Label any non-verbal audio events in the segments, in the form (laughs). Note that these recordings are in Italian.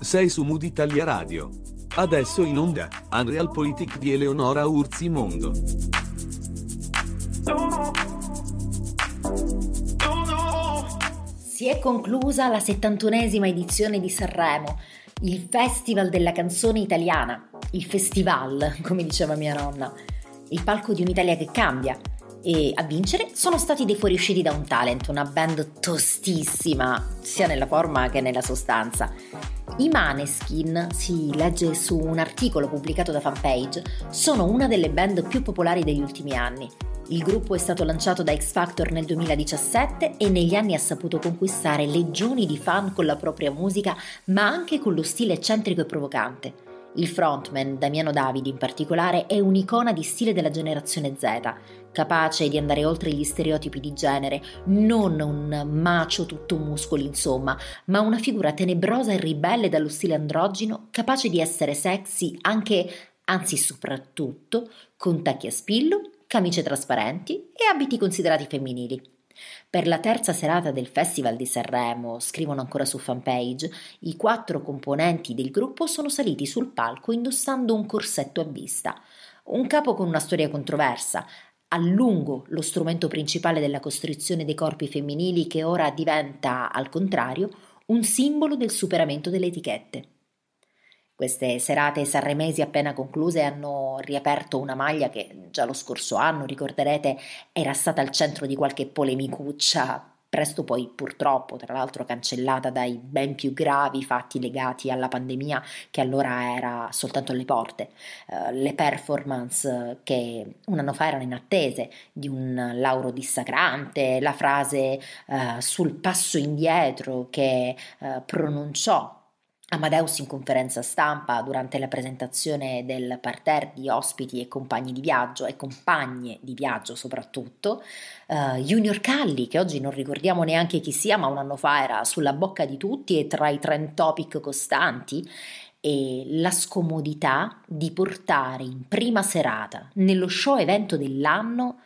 Sei su Mood Italia Radio. Adesso in onda, Unreal Politic di Eleonora Urzi Mondo. Si è conclusa la settantunesima edizione di Sanremo, il Festival della canzone italiana, il festival, come diceva mia nonna, il palco di un'Italia che cambia. E a vincere sono stati dei fuoriusciti da un talent, una band tostissima, sia nella forma che nella sostanza. I Maneskin, si legge su un articolo pubblicato da Fanpage, sono una delle band più popolari degli ultimi anni il gruppo è stato lanciato da X Factor nel 2017 e negli anni ha saputo conquistare legioni di fan con la propria musica, ma anche con lo stile eccentrico e provocante. Il frontman, Damiano Davidi in particolare, è un'icona di stile della generazione Z, capace di andare oltre gli stereotipi di genere, non un macio tutto muscoli insomma, ma una figura tenebrosa e ribelle dallo stile androgino, capace di essere sexy anche, anzi soprattutto, con tacchi a spillo camicie trasparenti e abiti considerati femminili. Per la terza serata del Festival di Sanremo, scrivono ancora su fanpage, i quattro componenti del gruppo sono saliti sul palco indossando un corsetto a vista. Un capo con una storia controversa, a lungo lo strumento principale della costruzione dei corpi femminili che ora diventa, al contrario, un simbolo del superamento delle etichette. Queste serate sanremesi appena concluse hanno riaperto una maglia che già lo scorso anno, ricorderete, era stata al centro di qualche polemicuccia, presto poi purtroppo, tra l'altro, cancellata dai ben più gravi fatti legati alla pandemia che allora era soltanto alle porte. Uh, le performance che un anno fa erano in attese di un lauro dissacrante, la frase uh, sul passo indietro che uh, pronunciò Amadeus in conferenza stampa durante la presentazione del parterre di ospiti e compagni di viaggio e compagne di viaggio soprattutto, uh, Junior Calli che oggi non ricordiamo neanche chi sia ma un anno fa era sulla bocca di tutti e tra i trend topic costanti e la scomodità di portare in prima serata nello show evento dell'anno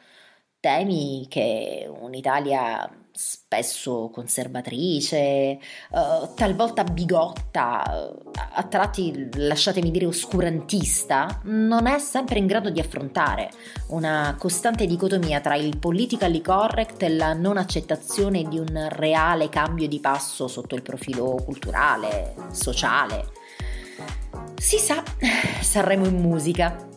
temi che un'Italia spesso conservatrice, uh, talvolta bigotta, a tratti lasciatemi dire oscurantista, non è sempre in grado di affrontare una costante dicotomia tra il politically correct e la non accettazione di un reale cambio di passo sotto il profilo culturale, sociale. Si sa, (sighs) Sanremo in musica,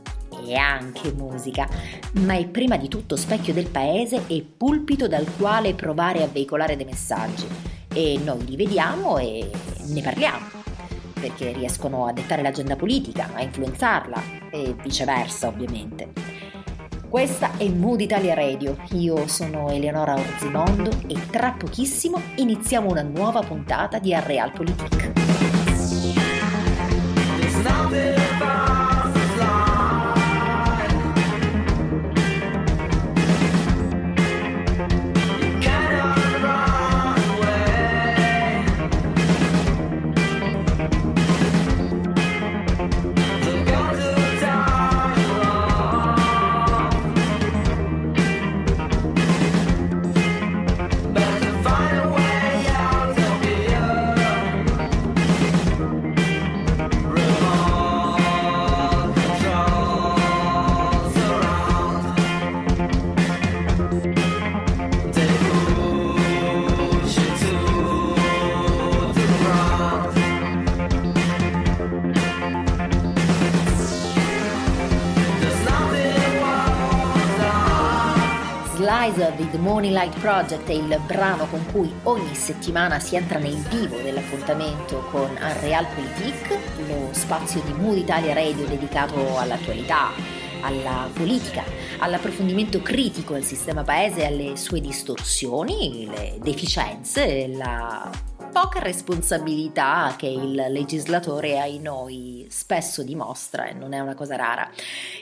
e anche musica, ma è prima di tutto specchio del paese e pulpito dal quale provare a veicolare dei messaggi. E noi li vediamo e ne parliamo, perché riescono a dettare l'agenda politica, a influenzarla e viceversa ovviamente. Questa è Mood Italia Radio, io sono Eleonora Orzimondo e tra pochissimo iniziamo una nuova puntata di Arreal The Money Light Project è il brano con cui ogni settimana si entra nel vivo dell'appuntamento con Unreal Politik, lo spazio di Mood Italia Radio dedicato all'attualità, alla politica, all'approfondimento critico del sistema paese alle sue distorsioni, le deficienze, la poca responsabilità che il legislatore ai noi spesso dimostra e non è una cosa rara.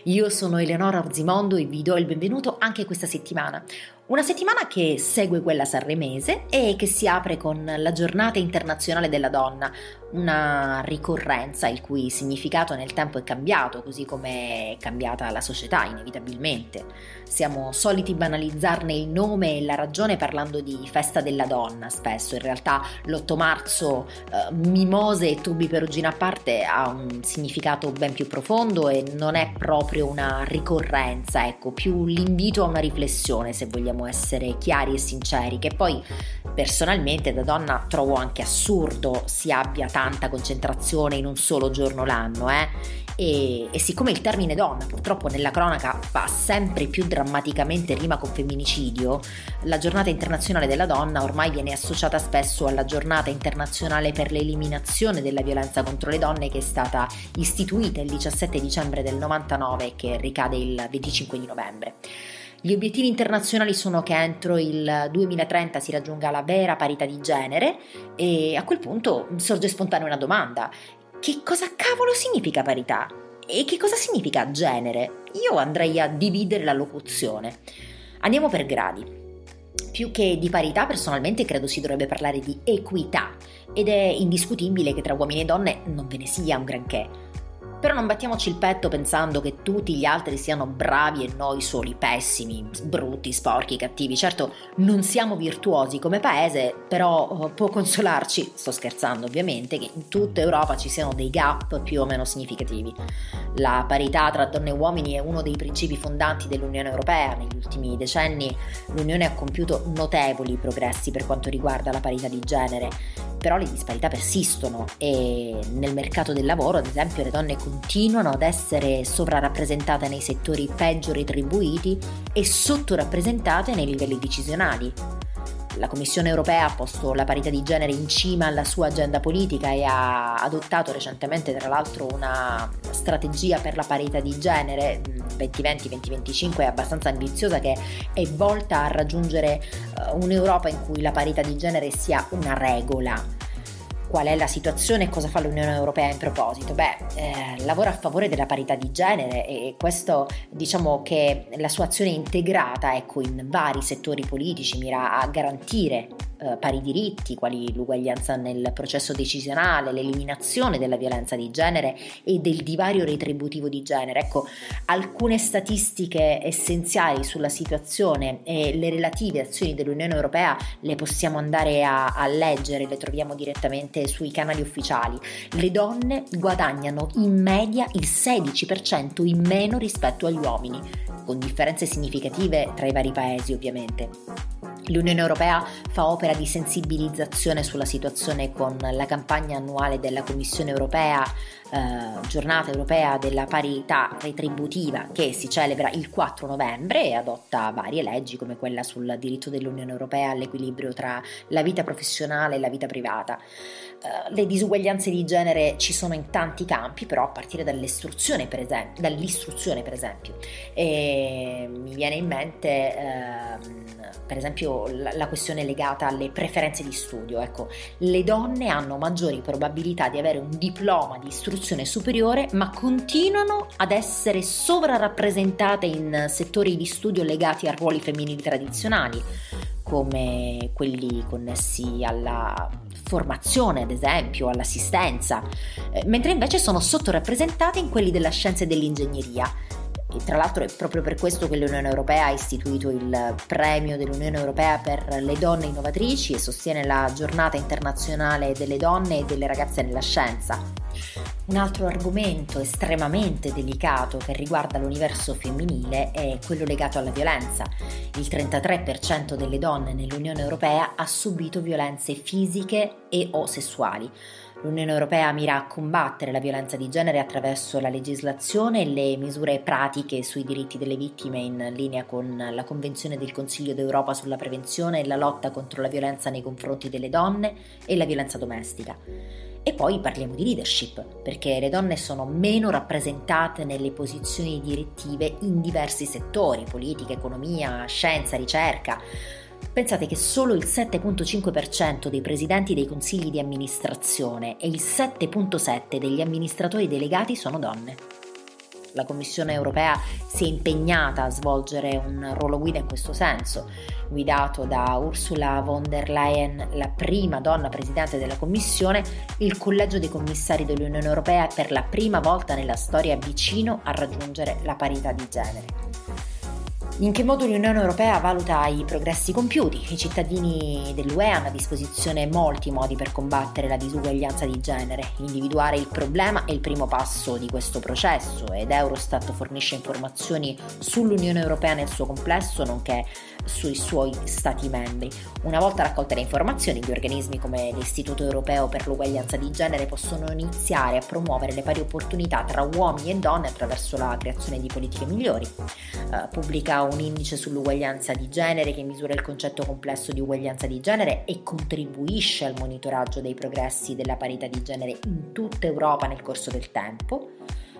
Io sono Eleonora Orzimondo e vi do il benvenuto anche questa settimana. Una settimana che segue quella sanremese e che si apre con la giornata internazionale della donna, una ricorrenza il cui significato nel tempo è cambiato, così come è cambiata la società inevitabilmente. Siamo soliti banalizzarne il nome e la ragione parlando di festa della donna spesso, in realtà l'8 marzo eh, mimose e tubi perugina a parte ha un significato ben più profondo e non è proprio una ricorrenza, ecco, più l'invito a una riflessione se vogliamo essere chiari e sinceri, che poi personalmente da donna trovo anche assurdo si abbia tanta concentrazione in un solo giorno l'anno, eh? E, e, siccome il termine donna purtroppo nella cronaca fa sempre più drammaticamente rima con femminicidio, la giornata internazionale della donna ormai viene associata spesso alla giornata internazionale per l'eliminazione della violenza contro le donne che è stata istituita il 17 dicembre del 99 e che ricade il 25 di novembre. Gli obiettivi internazionali sono che entro il 2030 si raggiunga la vera parità di genere e a quel punto sorge spontanea una domanda. Che cosa cavolo significa parità? E che cosa significa genere? Io andrei a dividere la locuzione. Andiamo per gradi. Più che di parità, personalmente credo si dovrebbe parlare di equità ed è indiscutibile che tra uomini e donne non ve ne sia un granché. Però non battiamoci il petto pensando che tutti gli altri siano bravi e noi soli pessimi, brutti, sporchi, cattivi. Certo, non siamo virtuosi come paese, però oh, può consolarci, sto scherzando ovviamente, che in tutta Europa ci siano dei gap più o meno significativi. La parità tra donne e uomini è uno dei principi fondanti dell'Unione Europea. Negli ultimi decenni l'Unione ha compiuto notevoli progressi per quanto riguarda la parità di genere però le disparità persistono e nel mercato del lavoro, ad esempio, le donne continuano ad essere sovrarappresentate nei settori peggio retribuiti e sottorappresentate nei livelli decisionali. La Commissione europea ha posto la parità di genere in cima alla sua agenda politica e ha adottato recentemente, tra l'altro, una strategia per la parità di genere 2020-2025 abbastanza ambiziosa che è volta a raggiungere uh, un'Europa in cui la parità di genere sia una regola qual è la situazione e cosa fa l'Unione Europea in proposito? Beh, eh, lavora a favore della parità di genere e questo diciamo che la sua azione integrata ecco, in vari settori politici mira a garantire eh, pari diritti, quali l'uguaglianza nel processo decisionale, l'eliminazione della violenza di genere e del divario retributivo di genere. Ecco, alcune statistiche essenziali sulla situazione e le relative azioni dell'Unione Europea le possiamo andare a, a leggere, le troviamo direttamente sui canali ufficiali. Le donne guadagnano in media il 16% in meno rispetto agli uomini, con differenze significative tra i vari paesi ovviamente. L'Unione Europea fa opera di sensibilizzazione sulla situazione con la campagna annuale della Commissione Europea, eh, Giornata Europea della Parità Retributiva, che si celebra il 4 novembre e adotta varie leggi come quella sul diritto dell'Unione Europea all'equilibrio tra la vita professionale e la vita privata. Eh, le disuguaglianze di genere ci sono in tanti campi, però a partire dall'istruzione, per esempio. Dall'istruzione, per esempio. E mi viene in mente, eh, per esempio, la, la, questione legata alle preferenze di studio. Ecco, le donne hanno maggiori probabilità di avere un diploma di istruzione superiore, ma continuano ad essere sovrarappresentate in settori di studio legati a ruoli femminili tradizionali come quelli connessi alla formazione, ad esempio, all'assistenza, eh, mentre invece sono sottorappresentate in quelli della scienza e dell'ingegneria. E tra l'altro è proprio per questo che l'Unione Europea ha istituito il premio dell'Unione Europea per le donne innovatrici e sostiene la giornata internazionale delle donne e delle ragazze nella scienza. Un altro argomento estremamente delicato che riguarda l'universo femminile è quello legato alla violenza. Il 33% delle donne nell'Unione Europea ha subito violenze fisiche e o sessuali. L'Unione Europea mira a combattere la violenza di genere attraverso la legislazione e le misure pratiche sui diritti delle vittime in linea con la Convenzione del Consiglio d'Europa sulla prevenzione e la lotta contro la violenza nei confronti delle donne e la violenza domestica. E poi parliamo di leadership, perché le donne sono meno rappresentate nelle posizioni direttive in diversi settori, politica, economia, scienza, ricerca. Pensate che solo il 7.5% dei presidenti dei consigli di amministrazione e il 7.7% degli amministratori delegati sono donne. La Commissione europea si è impegnata a svolgere un ruolo guida in questo senso, guidato da Ursula von der Leyen, la prima donna presidente della Commissione, il collegio dei commissari dell'Unione Europea è per la prima volta nella storia vicino a raggiungere la parità di genere. In che modo l'Unione Europea valuta i progressi compiuti? I cittadini dell'UE hanno a disposizione molti modi per combattere la disuguaglianza di genere. Individuare il problema è il primo passo di questo processo ed Eurostat fornisce informazioni sull'Unione Europea nel suo complesso, nonché sui suoi Stati membri. Una volta raccolte le informazioni, gli organismi come l'Istituto Europeo per l'Uguaglianza di Genere possono iniziare a promuovere le pari opportunità tra uomini e donne attraverso la creazione di politiche migliori. Uh, pubblica un indice sull'uguaglianza di genere che misura il concetto complesso di uguaglianza di genere e contribuisce al monitoraggio dei progressi della parità di genere in tutta Europa nel corso del tempo.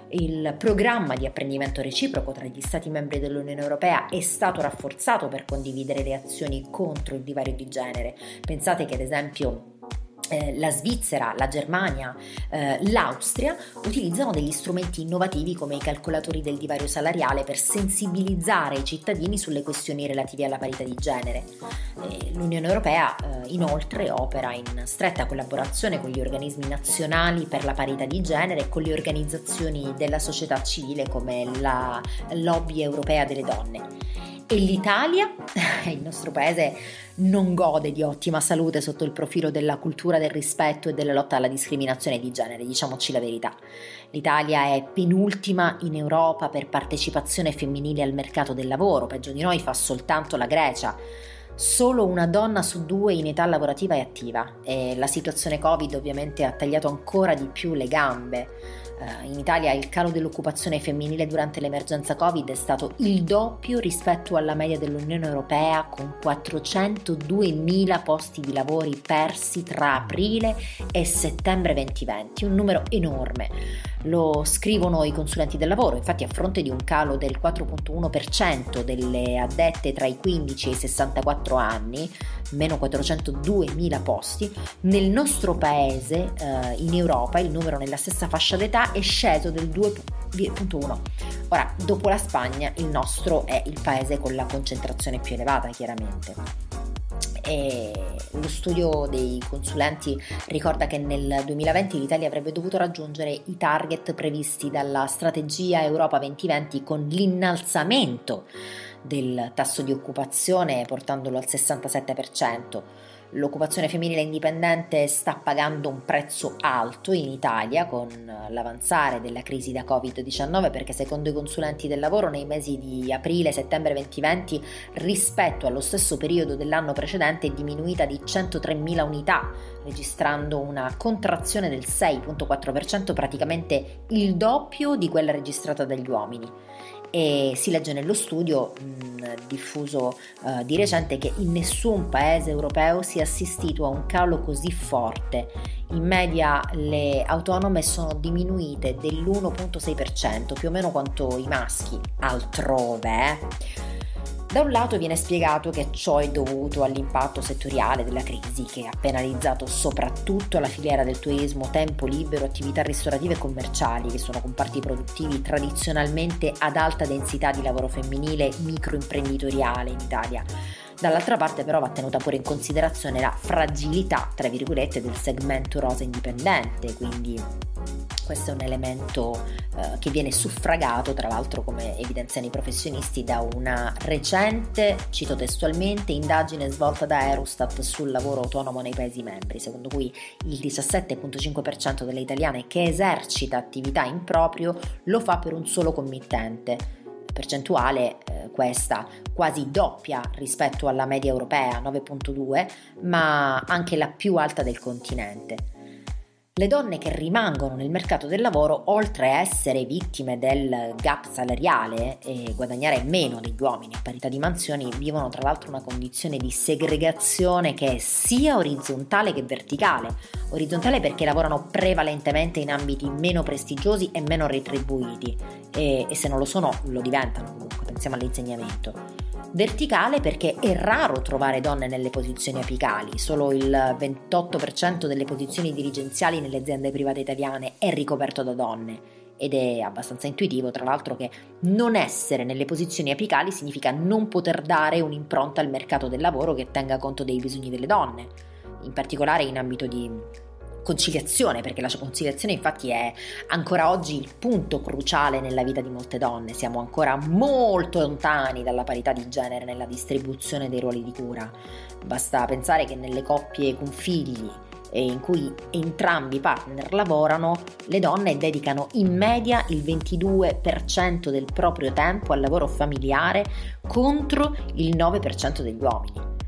Il programma di apprendimento reciproco tra gli Stati membri dell'Unione Europea è stato rafforzato per condividere le azioni contro il divario di genere. Pensate che ad esempio eh, la Svizzera, la Germania, eh, l'Austria utilizzano degli strumenti innovativi come i calcolatori del divario salariale per sensibilizzare i cittadini sulle questioni relative alla parità di genere. Eh, L'Unione Europea eh, inoltre opera in stretta collaborazione con gli organismi nazionali per la parità di genere e con le organizzazioni della società civile come la Lobby Europea delle Donne. E l'Italia, (laughs) il nostro paese, non gode di ottima salute sotto il profilo della cultura del rispetto e della lotta alla discriminazione di genere, diciamoci la verità. L'Italia è penultima in Europa per partecipazione femminile al mercato del lavoro, peggio di noi fa soltanto la Grecia. Solo una donna su due in età lavorativa è attiva e la situazione Covid ovviamente ha tagliato ancora di più le gambe. Eh, in Italia il calo dell'occupazione femminile durante l'emergenza Covid è stato il doppio rispetto alla media dell'Unione Europea con 402.000 posti di lavoro persi tra aprile e settembre 2020, un numero enorme. Lo scrivono i consulenti del lavoro, infatti a fronte di un calo del 4.1% delle addette tra i 15 e i 64 anni, meno 402.000 posti, nel nostro paese, eh, in Europa, il numero nella stessa fascia d'età è sceso del 2.1. Ora, dopo la Spagna, il nostro è il paese con la concentrazione più elevata, chiaramente. E lo studio dei consulenti ricorda che nel 2020 l'Italia avrebbe dovuto raggiungere i target previsti dalla strategia Europa 2020 con l'innalzamento del tasso di occupazione portandolo al 67%. L'occupazione femminile indipendente sta pagando un prezzo alto in Italia con l'avanzare della crisi da Covid-19 perché secondo i consulenti del lavoro nei mesi di aprile settembre 2020 rispetto allo stesso periodo dell'anno precedente è diminuita di 103.000 unità, registrando una contrazione del 6.4%, praticamente il doppio di quella registrata dagli uomini e si legge nello studio mh, diffuso uh, di recente che in nessun paese europeo si è assistito a un calo così forte. In media le autonome sono diminuite dell'1.6%, più o meno quanto i maschi altrove. Da un lato viene spiegato che ciò è dovuto all'impatto settoriale della crisi che ha penalizzato soprattutto la filiera del turismo, tempo libero, attività ristorative e commerciali, che sono comparti produttivi tradizionalmente ad alta densità di lavoro femminile microimprenditoriale in Italia. Dall'altra parte però va tenuta pure in considerazione la fragilità, tra virgolette, del segmento rosa indipendente, quindi questo è un elemento eh, che viene suffragato, tra l'altro come evidenziano i professionisti, da una recente, cito testualmente, indagine svolta da Eurostat sul lavoro autonomo nei Paesi membri, secondo cui il 17,5% delle italiane che esercita attività in proprio lo fa per un solo committente percentuale eh, questa quasi doppia rispetto alla media europea 9.2 ma anche la più alta del continente. Le donne che rimangono nel mercato del lavoro, oltre a essere vittime del gap salariale e guadagnare meno degli uomini a parità di mansioni, vivono tra l'altro una condizione di segregazione che è sia orizzontale che verticale. Orizzontale perché lavorano prevalentemente in ambiti meno prestigiosi e meno retribuiti. E, e se non lo sono lo diventano comunque, pensiamo all'insegnamento Verticale perché è raro trovare donne nelle posizioni apicali, solo il 28% delle posizioni dirigenziali nelle aziende private italiane è ricoperto da donne. ed è abbastanza intuitivo tra l'altro che non essere nelle posizioni apicali significa non poter dare un'impronta al mercato del lavoro che tenga conto dei bisogni delle donne, in particolare in ambito di conciliazione, perché la conciliazione infatti è ancora oggi il punto cruciale nella vita di molte donne, siamo ancora molto lontani dalla parità di genere nella distribuzione dei ruoli di cura. Basta pensare che nelle coppie con figli in cui entrambi i partner lavorano, le donne dedicano in media il 22% del proprio tempo al lavoro familiare contro il 9% degli uomini.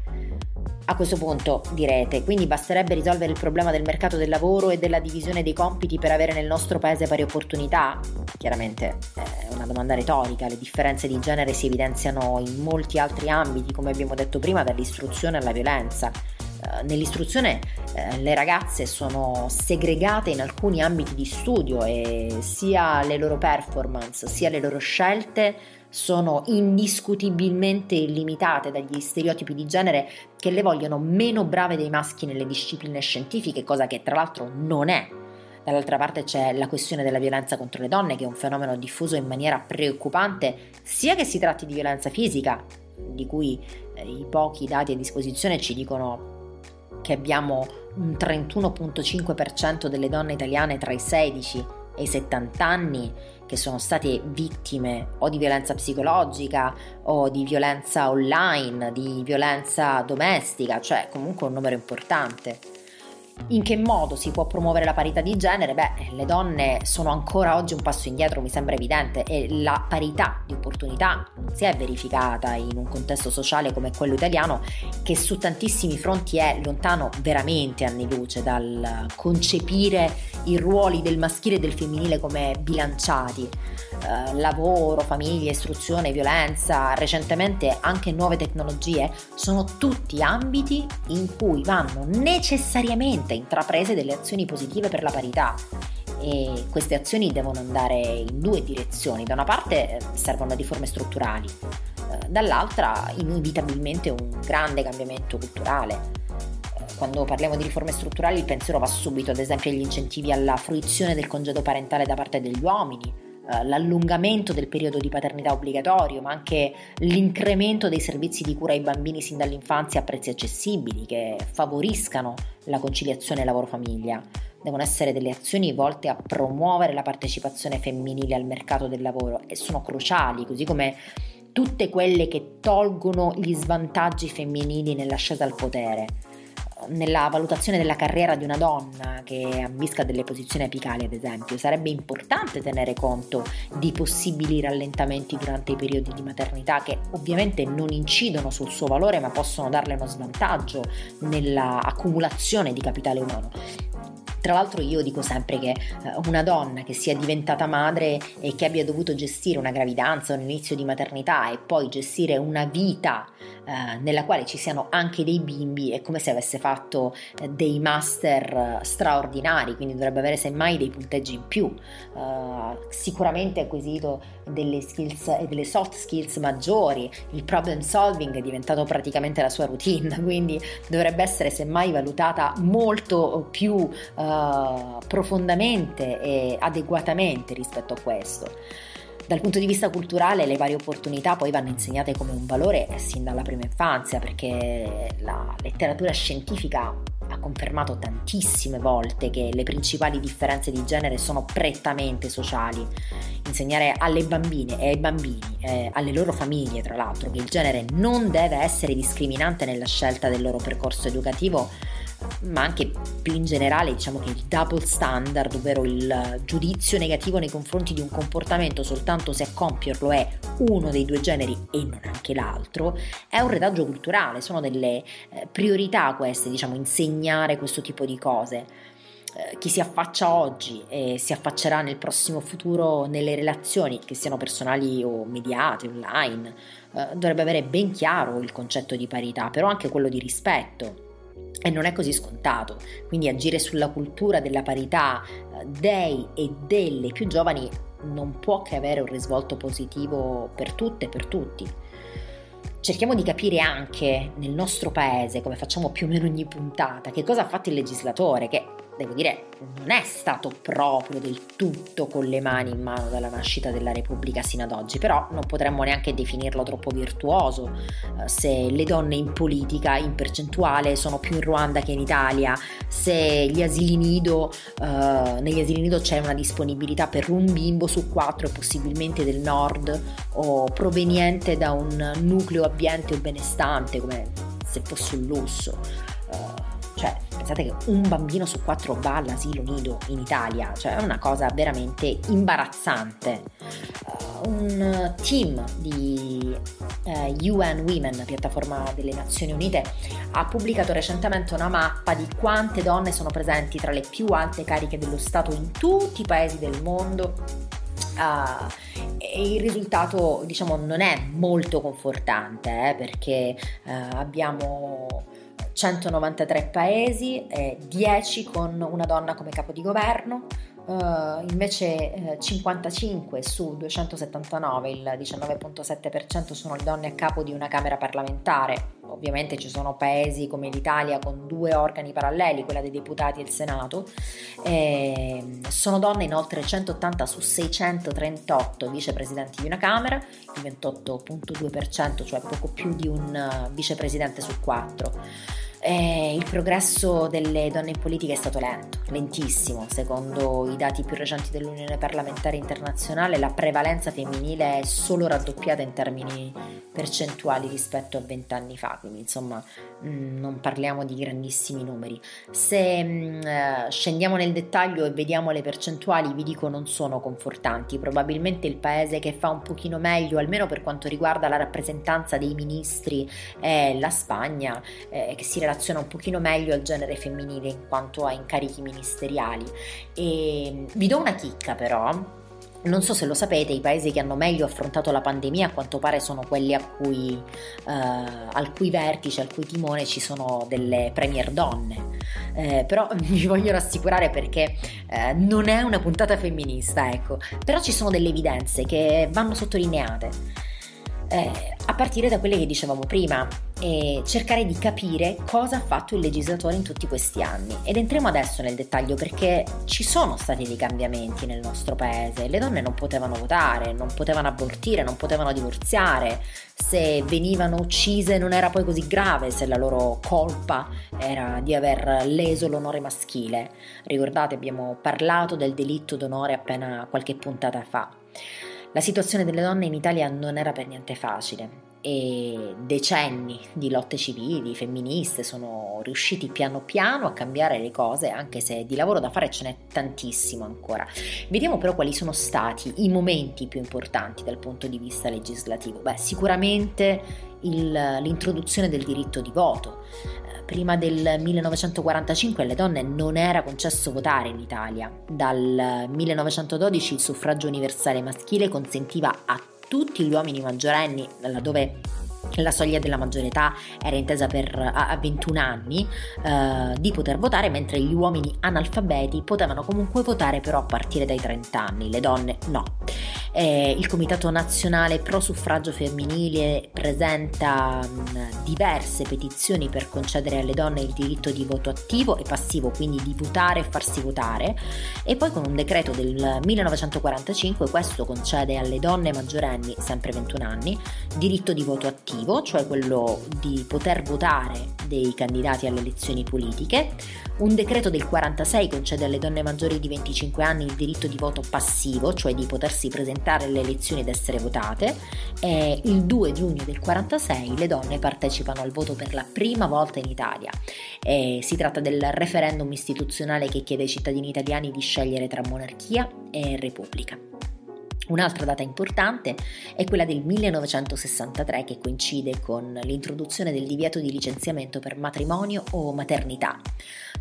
A questo punto direte, quindi basterebbe risolvere il problema del mercato del lavoro e della divisione dei compiti per avere nel nostro paese pari opportunità? Chiaramente è una domanda retorica, le differenze di genere si evidenziano in molti altri ambiti, come abbiamo detto prima, dall'istruzione alla violenza. Eh, nell'istruzione eh, le ragazze sono segregate in alcuni ambiti di studio e sia le loro performance sia le loro scelte sono indiscutibilmente limitate dagli stereotipi di genere che le vogliono meno brave dei maschi nelle discipline scientifiche, cosa che tra l'altro non è. Dall'altra parte c'è la questione della violenza contro le donne, che è un fenomeno diffuso in maniera preoccupante, sia che si tratti di violenza fisica, di cui eh, i pochi dati a disposizione ci dicono che abbiamo un 31.5% delle donne italiane tra i 16 e i 70 anni che sono state vittime o di violenza psicologica o di violenza online, di violenza domestica, cioè comunque un numero importante. In che modo si può promuovere la parità di genere? Beh, le donne sono ancora oggi un passo indietro, mi sembra evidente, e la parità di opportunità non si è verificata in un contesto sociale come quello italiano, che su tantissimi fronti è lontano veramente anni luce dal concepire i ruoli del maschile e del femminile come bilanciati. Eh, lavoro, famiglia, istruzione, violenza, recentemente anche nuove tecnologie, sono tutti ambiti in cui vanno necessariamente intraprese delle azioni positive per la parità e queste azioni devono andare in due direzioni. Da una parte eh, servono riforme strutturali, eh, dall'altra inevitabilmente un grande cambiamento culturale. Quando parliamo di riforme strutturali il pensiero va subito ad esempio agli incentivi alla fruizione del congedo parentale da parte degli uomini, eh, l'allungamento del periodo di paternità obbligatorio, ma anche l'incremento dei servizi di cura ai bambini sin dall'infanzia a prezzi accessibili che favoriscano la conciliazione lavoro-famiglia. Devono essere delle azioni volte a promuovere la partecipazione femminile al mercato del lavoro e sono cruciali, così come tutte quelle che tolgono gli svantaggi femminili nell'ascesa al potere nella valutazione della carriera di una donna che ambisca delle posizioni apicali, ad esempio, sarebbe importante tenere conto di possibili rallentamenti durante i periodi di maternità che ovviamente non incidono sul suo valore ma possono darle uno svantaggio nella accumulazione di capitale umano. Tra l'altro io dico sempre che eh, una donna che sia diventata madre e che abbia dovuto gestire una gravidanza, un inizio di maternità e poi gestire una vita eh, nella quale ci siano anche dei bimbi è come se avesse fatto eh, dei master straordinari, quindi dovrebbe avere semmai dei punteggi in più. sicuramente ha acquisito delle skills e delle soft skills maggiori, il problem solving è diventato praticamente la sua routine, (laughs) quindi dovrebbe essere semmai valutata molto più uh, profondamente e adeguatamente rispetto a questo. Dal punto di vista culturale le varie opportunità poi vanno insegnate come un valore sin dalla prima infanzia perché la letteratura scientifica ha confermato tantissime volte che le principali differenze di genere sono prettamente sociali. Insegnare alle bambine e ai bambini, eh, alle loro famiglie tra l'altro, che il genere non deve essere discriminante nella scelta del loro percorso educativo ma anche più in generale diciamo che il double standard, ovvero il giudizio negativo nei confronti di un comportamento soltanto se a compierlo è uno dei due generi e non anche l'altro, è un retaggio culturale, sono delle eh, priorità queste, diciamo, insegnare questo tipo di cose. Eh, chi si affaccia oggi e si affaccerà nel prossimo futuro nelle relazioni, che siano personali o mediate, online, eh, dovrebbe avere ben chiaro il concetto di parità, però anche quello di rispetto e non è così scontato, quindi agire sulla cultura della parità eh, dei e delle più giovani non può che avere un risvolto positivo per tutte e per tutti. cerchiamo di capire anche nel nostro paese, come facciamo più o meno ogni puntata, che cosa ha fatto il legislatore, che devo dire, non è stato proprio del tutto con le mani in mano dalla nascita della Repubblica sino ad oggi, però non potremmo neanche definirlo troppo virtuoso eh, se le donne in politica in percentuale sono più in Ruanda che in Italia, se gli asili nido, eh, negli asili nido c'è una disponibilità per un bimbo su quattro, possibilmente del nord o proveniente da un nucleo abbiente o benestante, come se fosse un lusso. Cioè, pensate che un bambino su quattro va all'asilo nido in Italia, cioè è una cosa veramente imbarazzante. Uh, un team di eh, UN Women, piattaforma delle Nazioni Unite, ha pubblicato recentemente una mappa di quante donne sono presenti tra le più alte cariche dello Stato in tutti i paesi del mondo. Uh, e il risultato diciamo non è molto confortante eh, perché uh, abbiamo 193 paesi, eh, 10 con una donna come capo di governo, Uh, invece eh, 55 su 279, il 19.7% sono le donne a capo di una Camera parlamentare. Ovviamente ci sono paesi come l'Italia con due organi paralleli, quella dei deputati e il Senato. Eh, sono donne in oltre 180 su 638 vicepresidenti di una Camera, il 28.2%, cioè poco più di un uh, vicepresidente su quattro. Eh, il progresso delle donne in politica è stato lento, lentissimo. Secondo i dati più recenti dell'Unione Parlamentare Internazionale, la prevalenza femminile è solo raddoppiata in termini percentuali rispetto a vent'anni fa, quindi insomma mh, mm, non parliamo di grandissimi numeri. Se mh, mm, eh, scendiamo nel dettaglio e vediamo le percentuali, vi dico non sono confortanti. Probabilmente il paese che fa un pochino meglio, almeno per quanto riguarda la rappresentanza dei ministri, è la Spagna, eh, che si relaziona un pochino meglio al genere femminile in quanto a incarichi ministeriali. E vi do una chicca però. Non so se lo sapete, i paesi che hanno meglio affrontato la pandemia a quanto pare sono quelli a cui, eh, al cui vertice, al cui timone ci sono delle premier donne. Eh, però (laughs) vi voglio rassicurare perché eh, non è una puntata femminista, ecco. Però ci sono delle evidenze che vanno sottolineate eh, a partire da quelle che dicevamo prima e cercare di capire cosa ha fatto il legislatore in tutti questi anni. Ed entriamo adesso nel dettaglio perché ci sono stati dei cambiamenti nel nostro paese. Le donne non potevano votare, non potevano abortire, non potevano divorziare. Se venivano uccise non era poi così grave se la loro colpa era di aver leso l'onore maschile. Ricordate, abbiamo parlato del delitto d'onore appena qualche puntata fa. La situazione delle donne in Italia non era per niente facile e decenni di lotte civili, femministe, sono riusciti piano piano a cambiare le cose, anche se di lavoro da fare ce n'è tantissimo ancora. Vediamo però quali sono stati i momenti più importanti dal punto di vista legislativo. Beh, sicuramente il, l'introduzione del diritto di voto prima del 1945 alle donne non era concesso votare in Italia. Dal 1912 il suffragio universale maschile consentiva a tutti gli uomini maggiorenni, laddove la soglia della maggiore età era intesa per a 21 anni eh, di poter votare mentre gli uomini analfabeti potevano comunque votare però a partire dai 30 anni le donne no. Eh, il Comitato Nazionale Pro Suffragio Femminile presenta mh, diverse petizioni per concedere alle donne il diritto di voto attivo e passivo, quindi di votare e farsi votare, e poi con un decreto del 1945 questo concede alle donne maggiorenni, sempre 21 anni, diritto di voto attivo, cioè quello di poter votare dei candidati alle elezioni politiche, un decreto del 46 concede alle donne maggiori di 25 anni il diritto di voto passivo, cioè di potersi presentare alle elezioni ed essere votate, e il 2 giugno del 46 le donne partecipano al voto per la prima volta in Italia. E si tratta del referendum istituzionale che chiede ai cittadini italiani di scegliere tra monarchia e repubblica. Un'altra data importante è quella del 1963 che coincide con l'introduzione del divieto di licenziamento per matrimonio o maternità.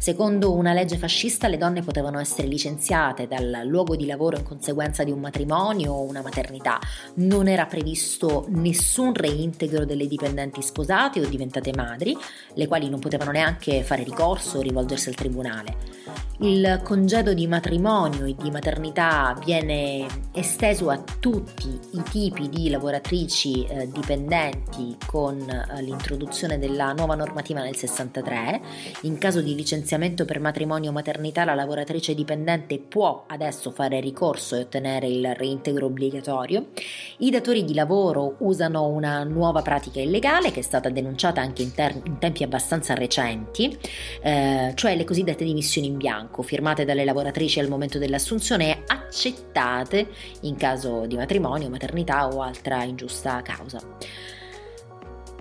Secondo una legge fascista le donne potevano essere licenziate dal luogo di lavoro in conseguenza di un matrimonio o una maternità. Non era previsto nessun reintegro delle dipendenti sposate o diventate madri, le quali non potevano neanche fare ricorso o rivolgersi al tribunale. Il congedo di matrimonio e di maternità viene esteso a tutti i tipi di lavoratrici eh, dipendenti con eh, l'introduzione della nuova normativa nel 63. In caso di licenziamento per matrimonio o maternità la lavoratrice dipendente può adesso fare ricorso e ottenere il reintegro obbligatorio. I datori di lavoro usano una nuova pratica illegale che è stata denunciata anche in, ter- in tempi abbastanza recenti, eh, cioè le cosiddette dimissioni in bianco firmate dalle lavoratrici al momento dell'assunzione e accettate in caso di matrimonio, maternità o altra ingiusta causa.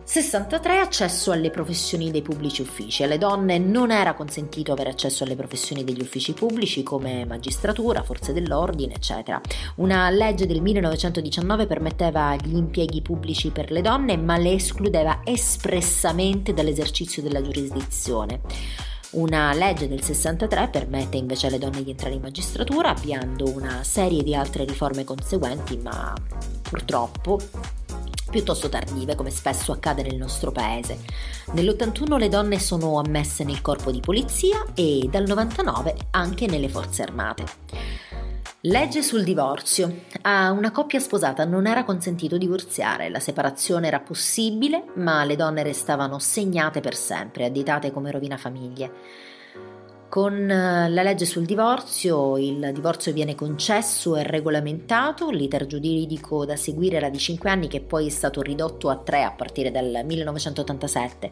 63 accesso alle professioni dei pubblici uffici. Alle donne non era consentito avere accesso alle professioni degli uffici pubblici come magistratura, forze dell'ordine, eccetera. Una legge del 1919 permetteva gli impieghi pubblici per le donne, ma le escludeva espressamente dall'esercizio della giurisdizione. Una legge del 63 permette invece alle donne di entrare in magistratura, avviando una serie di altre riforme conseguenti, ma purtroppo piuttosto tardive, come spesso accade nel nostro paese. Nell'81 le donne sono ammesse nel corpo di polizia e dal 99 anche nelle forze armate. Legge sul divorzio. A una coppia sposata non era consentito divorziare, la separazione era possibile, ma le donne restavano segnate per sempre, additate come rovina famiglie. Con eh, la legge sul divorzio il divorzio viene concesso e regolamentato, l'iter giuridico da seguire era di 5 anni che poi è stato ridotto a 3 a partire dal 1987.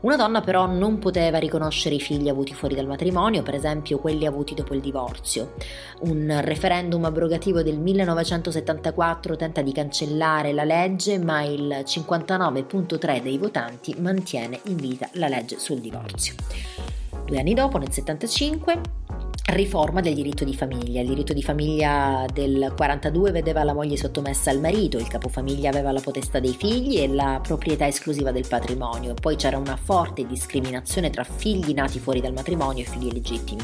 Una donna però non poteva riconoscere i figli avuti fuori dal matrimonio, per esempio quelli avuti dopo il divorzio. Un referendum abrogativo del 1974 tenta di cancellare la legge, ma il 59.3 dei votanti mantiene in vita la legge sul divorzio. Due anni dopo, nel 75, riforma del diritto di famiglia. Il diritto di famiglia del 42 vedeva la moglie sottomessa al marito, il capofamiglia aveva la potestà dei figli e la proprietà esclusiva del patrimonio. Poi c'era una forte discriminazione tra figli nati fuori dal matrimonio e figli legittimi.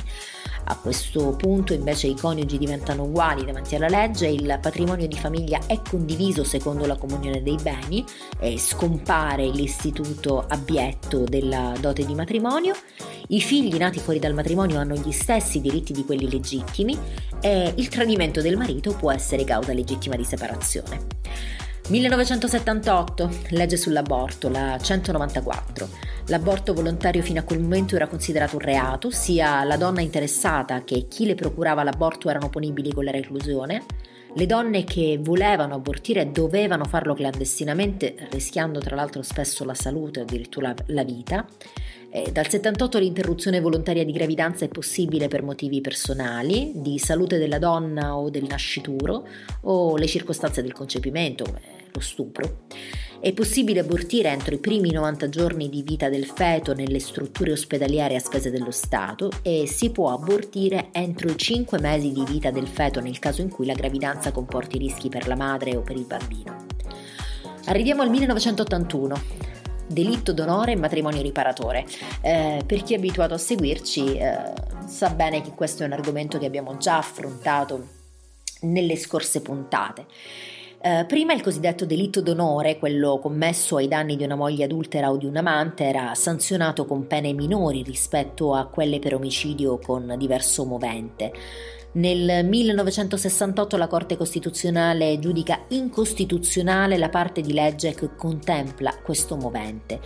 A questo punto invece i coniugi diventano uguali davanti alla legge, il patrimonio di famiglia è condiviso secondo la comunione dei beni e scompare l'istituto abietto della dote di matrimonio, i figli nati fuori dal matrimonio hanno gli stessi diritti di quelli legittimi e il tradimento del marito può essere causa legittima di separazione. 1978, legge sull'aborto, la 194. L'aborto volontario fino a quel momento era considerato un reato, sia la donna interessata che chi le procurava l'aborto erano punibili con la reclusione. Le donne che volevano abortire dovevano farlo clandestinamente, rischiando tra l'altro spesso la salute o addirittura la vita. Eh, dal 78 l'interruzione volontaria di gravidanza è possibile per motivi personali, di salute della donna o del nascituro, o le circostanze del concepimento, lo stupro. È possibile abortire entro i primi 90 giorni di vita del feto nelle strutture ospedaliere a spese dello Stato e si può abortire entro i 5 mesi di vita del feto nel caso in cui la gravidanza comporti rischi per la madre o per il bambino. Arriviamo al 1981 delitto d'onore e matrimonio riparatore. Eh, per chi è abituato a seguirci eh, sa bene che questo è un argomento che abbiamo già affrontato nelle scorse puntate. Eh, prima il cosiddetto delitto d'onore, quello commesso ai danni di una moglie adultera o di un amante, era sanzionato con pene minori rispetto a quelle per omicidio con diverso movente. Nel 1968 la Corte Costituzionale giudica incostituzionale la parte di legge che contempla questo movente.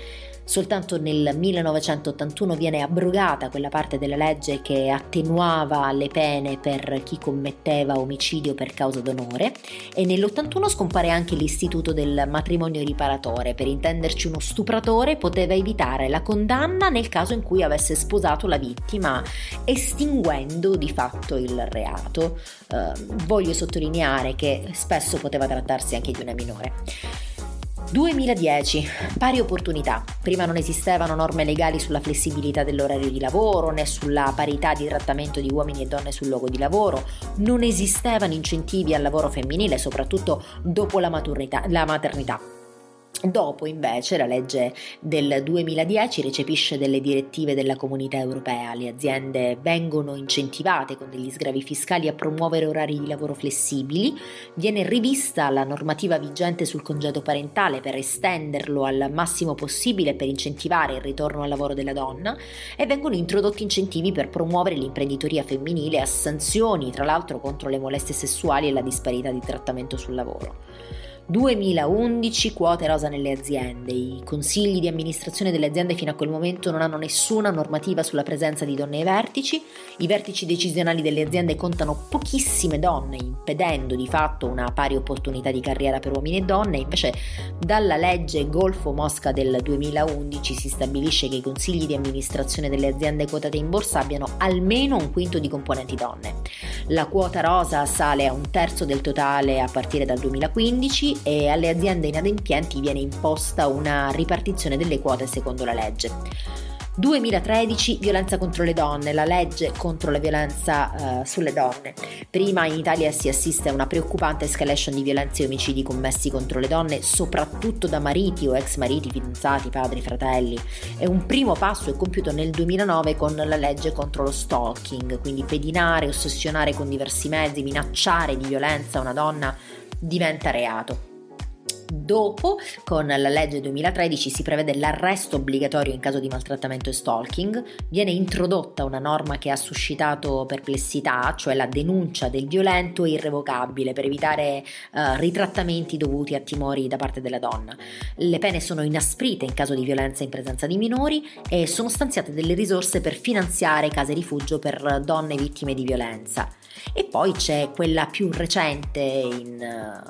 Soltanto nel 1981 viene abrogata quella parte della legge che attenuava le pene per chi commetteva omicidio per causa d'onore e nell'81 scompare anche l'istituto del matrimonio riparatore. Per intenderci uno stupratore poteva evitare la condanna nel caso in cui avesse sposato la vittima, estinguendo di fatto il reato. Eh, voglio sottolineare che spesso poteva trattarsi anche di una minore. 2010. Pari opportunità. Prima non esistevano norme legali sulla flessibilità dell'orario di lavoro né sulla parità di trattamento di uomini e donne sul luogo di lavoro, non esistevano incentivi al lavoro femminile, soprattutto dopo la, maturità, la maternità. Dopo invece la legge del 2010 recepisce delle direttive della comunità europea, le aziende vengono incentivate con degli sgravi fiscali a promuovere orari di lavoro flessibili, viene rivista la normativa vigente sul congedo parentale per estenderlo al massimo possibile per incentivare il ritorno al lavoro della donna e vengono introdotti incentivi per promuovere l'imprenditoria femminile a sanzioni tra l'altro contro le molestie sessuali e la disparità di trattamento sul lavoro. 2011 quote rosa nelle aziende. I consigli di amministrazione delle aziende fino a quel momento non hanno nessuna normativa sulla presenza di donne ai vertici. I vertici decisionali delle aziende contano pochissime donne, impedendo di fatto una pari opportunità di carriera per uomini e donne. Invece dalla legge Golfo Mosca del 2011 si stabilisce che i consigli di amministrazione delle aziende quotate in borsa abbiano almeno un quinto di componenti donne. La quota rosa sale a un terzo del totale a partire dal 2015 e alle aziende inadempienti viene imposta una ripartizione delle quote secondo la legge. 2013 violenza contro le donne, la legge contro la violenza uh, sulle donne. Prima in Italia si assiste a una preoccupante escalation di violenze e omicidi commessi contro le donne, soprattutto da mariti o ex mariti, fidanzati, padri, fratelli. E un primo passo è compiuto nel 2009 con la legge contro lo stalking, quindi pedinare, ossessionare con diversi mezzi, minacciare di violenza una donna diventa reato. Dopo, con la legge 2013, si prevede l'arresto obbligatorio in caso di maltrattamento e stalking, viene introdotta una norma che ha suscitato perplessità, cioè la denuncia del violento è irrevocabile per evitare uh, ritrattamenti dovuti a timori da parte della donna. Le pene sono inasprite in caso di violenza in presenza di minori e sono stanziate delle risorse per finanziare case rifugio per donne vittime di violenza. E poi c'è quella più recente in,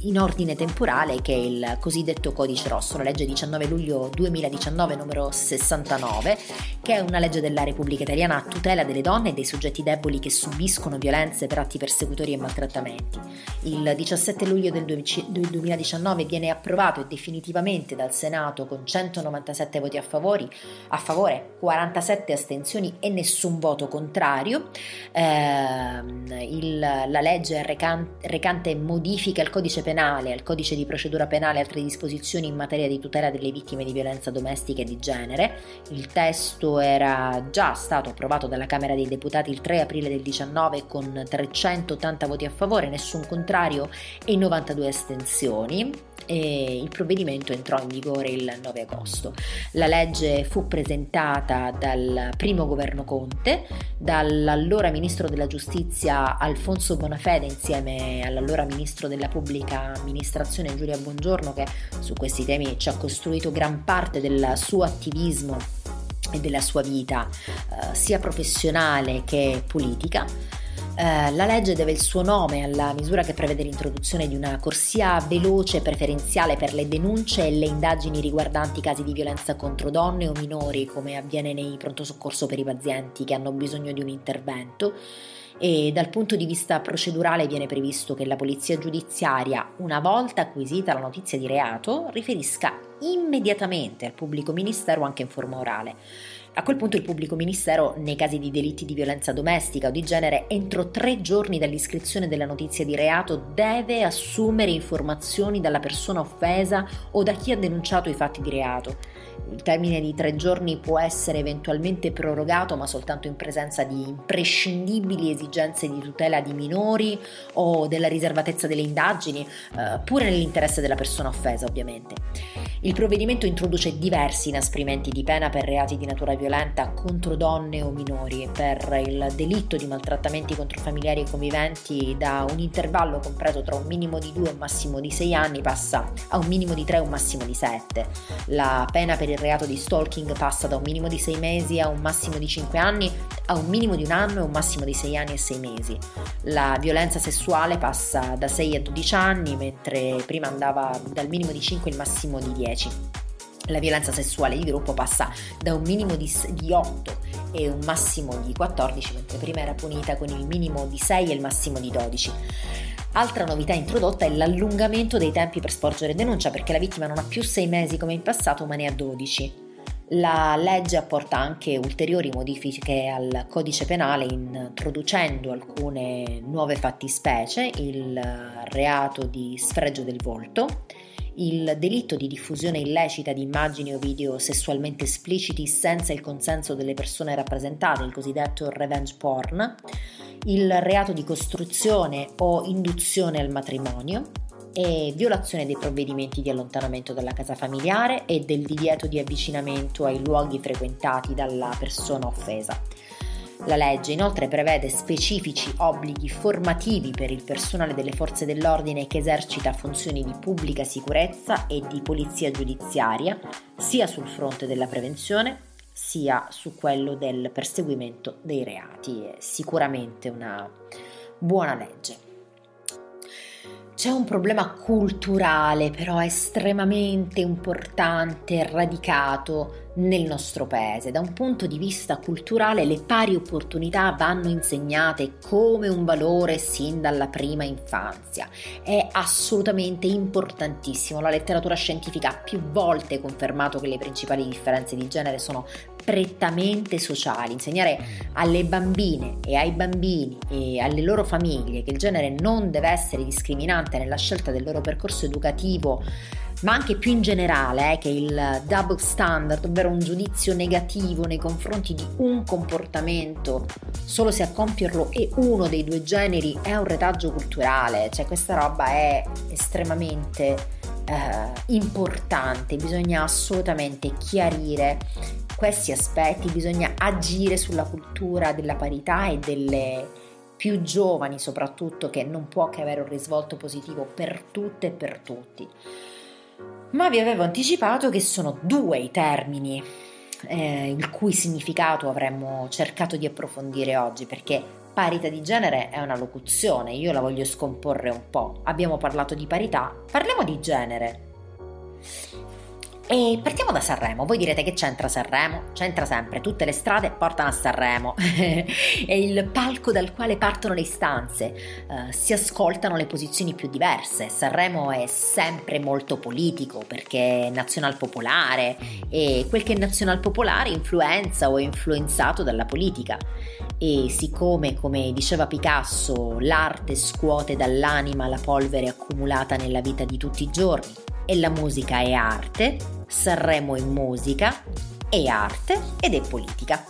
in ordine temporale che è il cosiddetto codice rosso, la legge 19 luglio 2019 numero 69, che è una legge della Repubblica Italiana a tutela delle donne e dei soggetti deboli che subiscono violenze per atti persecutori e maltrattamenti. Il 17 luglio del 2019 viene approvato definitivamente dal Senato con 197 voti a, favori, a favore, 47 astensioni e nessun voto contrario. Eh, il, la legge recante, recante modifiche al codice penale, al codice di procedura penale e altre disposizioni in materia di tutela delle vittime di violenza domestica e di genere. Il testo era già stato approvato dalla Camera dei Deputati il 3 aprile del 19 con 380 voti a favore, nessun contrario e 92 astensioni e il provvedimento entrò in vigore il 9 agosto. La legge fu presentata dal primo governo Conte, dall'allora ministro della giustizia Alfonso Bonafede insieme all'allora ministro della pubblica amministrazione Giulia Bongiorno che su questi temi ci ha costruito gran parte del suo attivismo e della sua vita eh, sia professionale che politica. Eh, la legge deve il suo nome alla misura che prevede l'introduzione di una corsia veloce preferenziale per le denunce e le indagini riguardanti casi di violenza contro donne o minori, come avviene nei pronto soccorso per i pazienti che hanno bisogno di un intervento. E dal punto di vista procedurale viene previsto che la polizia giudiziaria, una volta acquisita la notizia di reato, riferisca immediatamente al pubblico ministero anche in forma orale. A quel punto il pubblico ministero, nei casi di delitti di violenza domestica o di genere, entro tre giorni dall'iscrizione della notizia di reato deve assumere informazioni dalla persona offesa o da chi ha denunciato i fatti di reato. Il termine di tre giorni può essere eventualmente prorogato, ma soltanto in presenza di imprescindibili esigenze di tutela di minori o della riservatezza delle indagini, eh, pure nell'interesse della persona offesa, ovviamente. Il provvedimento introduce diversi inasprimenti di pena per reati di natura violenta contro donne o minori, per il delitto di maltrattamenti contro familiari e conviventi da un intervallo compreso tra un minimo di 2 e un massimo di 6 anni passa a un minimo di 3 e un massimo di 7. La pena per il reato di stalking passa da un minimo di 6 mesi a un massimo di 5 anni a un minimo di un anno e un massimo di 6 anni e 6 mesi. La violenza sessuale passa da 6 a 12 anni, mentre prima andava dal minimo di 5 al massimo di 10. La violenza sessuale di gruppo passa da un minimo di, 8 e un massimo di 14, mentre prima era punita con il minimo di 6 e il massimo di 12. Altra novità introdotta è l'allungamento dei tempi per sporgere denuncia perché la vittima non ha più 6 mesi come in passato ma ne ha 12. La legge apporta anche ulteriori modifiche al codice penale introducendo alcune nuove fattispecie, il reato di sfregio del volto, il delitto di diffusione illecita di immagini o video sessualmente espliciti senza il consenso delle persone rappresentate, il cosiddetto revenge porn, il reato di costruzione o induzione al matrimonio e violazione dei provvedimenti di allontanamento dalla casa familiare e del divieto di avvicinamento ai luoghi frequentati dalla persona offesa. La legge inoltre prevede specifici obblighi formativi per il personale delle forze dell'ordine che esercita funzioni di pubblica sicurezza e di polizia giudiziaria, sia sul fronte della prevenzione sia su quello del perseguimento dei reati. È sicuramente una buona legge. C'è un problema culturale però estremamente importante, radicato nel nostro paese. Da un punto di vista culturale le pari opportunità vanno insegnate come un valore sin dalla prima infanzia. È assolutamente importantissimo. La letteratura scientifica ha più volte confermato che le principali differenze di genere sono prettamente sociali, insegnare alle bambine e ai bambini e alle loro famiglie che il genere non deve essere discriminante nella scelta del loro percorso educativo ma anche più in generale eh, che il double standard, ovvero un giudizio negativo nei confronti di un comportamento solo se a compierlo è uno dei due generi, è un retaggio culturale, cioè questa roba è estremamente eh, importante, bisogna assolutamente chiarire questi aspetti, bisogna agire sulla cultura della parità e delle più giovani soprattutto che non può che avere un risvolto positivo per tutte e per tutti. Ma vi avevo anticipato che sono due i termini eh, il cui significato avremmo cercato di approfondire oggi perché parità di genere è una locuzione, io la voglio scomporre un po'. Abbiamo parlato di parità, parliamo di genere. E partiamo da Sanremo. Voi direte che c'entra Sanremo? C'entra sempre, tutte le strade portano a Sanremo. (laughs) è il palco dal quale partono le istanze, uh, si ascoltano le posizioni più diverse. Sanremo è sempre molto politico perché è nazionalpopolare e quel che è nazionalpopolare influenza o è influenzato dalla politica. E siccome, come diceva Picasso, l'arte scuote dall'anima la polvere accumulata nella vita di tutti i giorni e la musica è arte, Sanremo è musica, è arte ed è politica.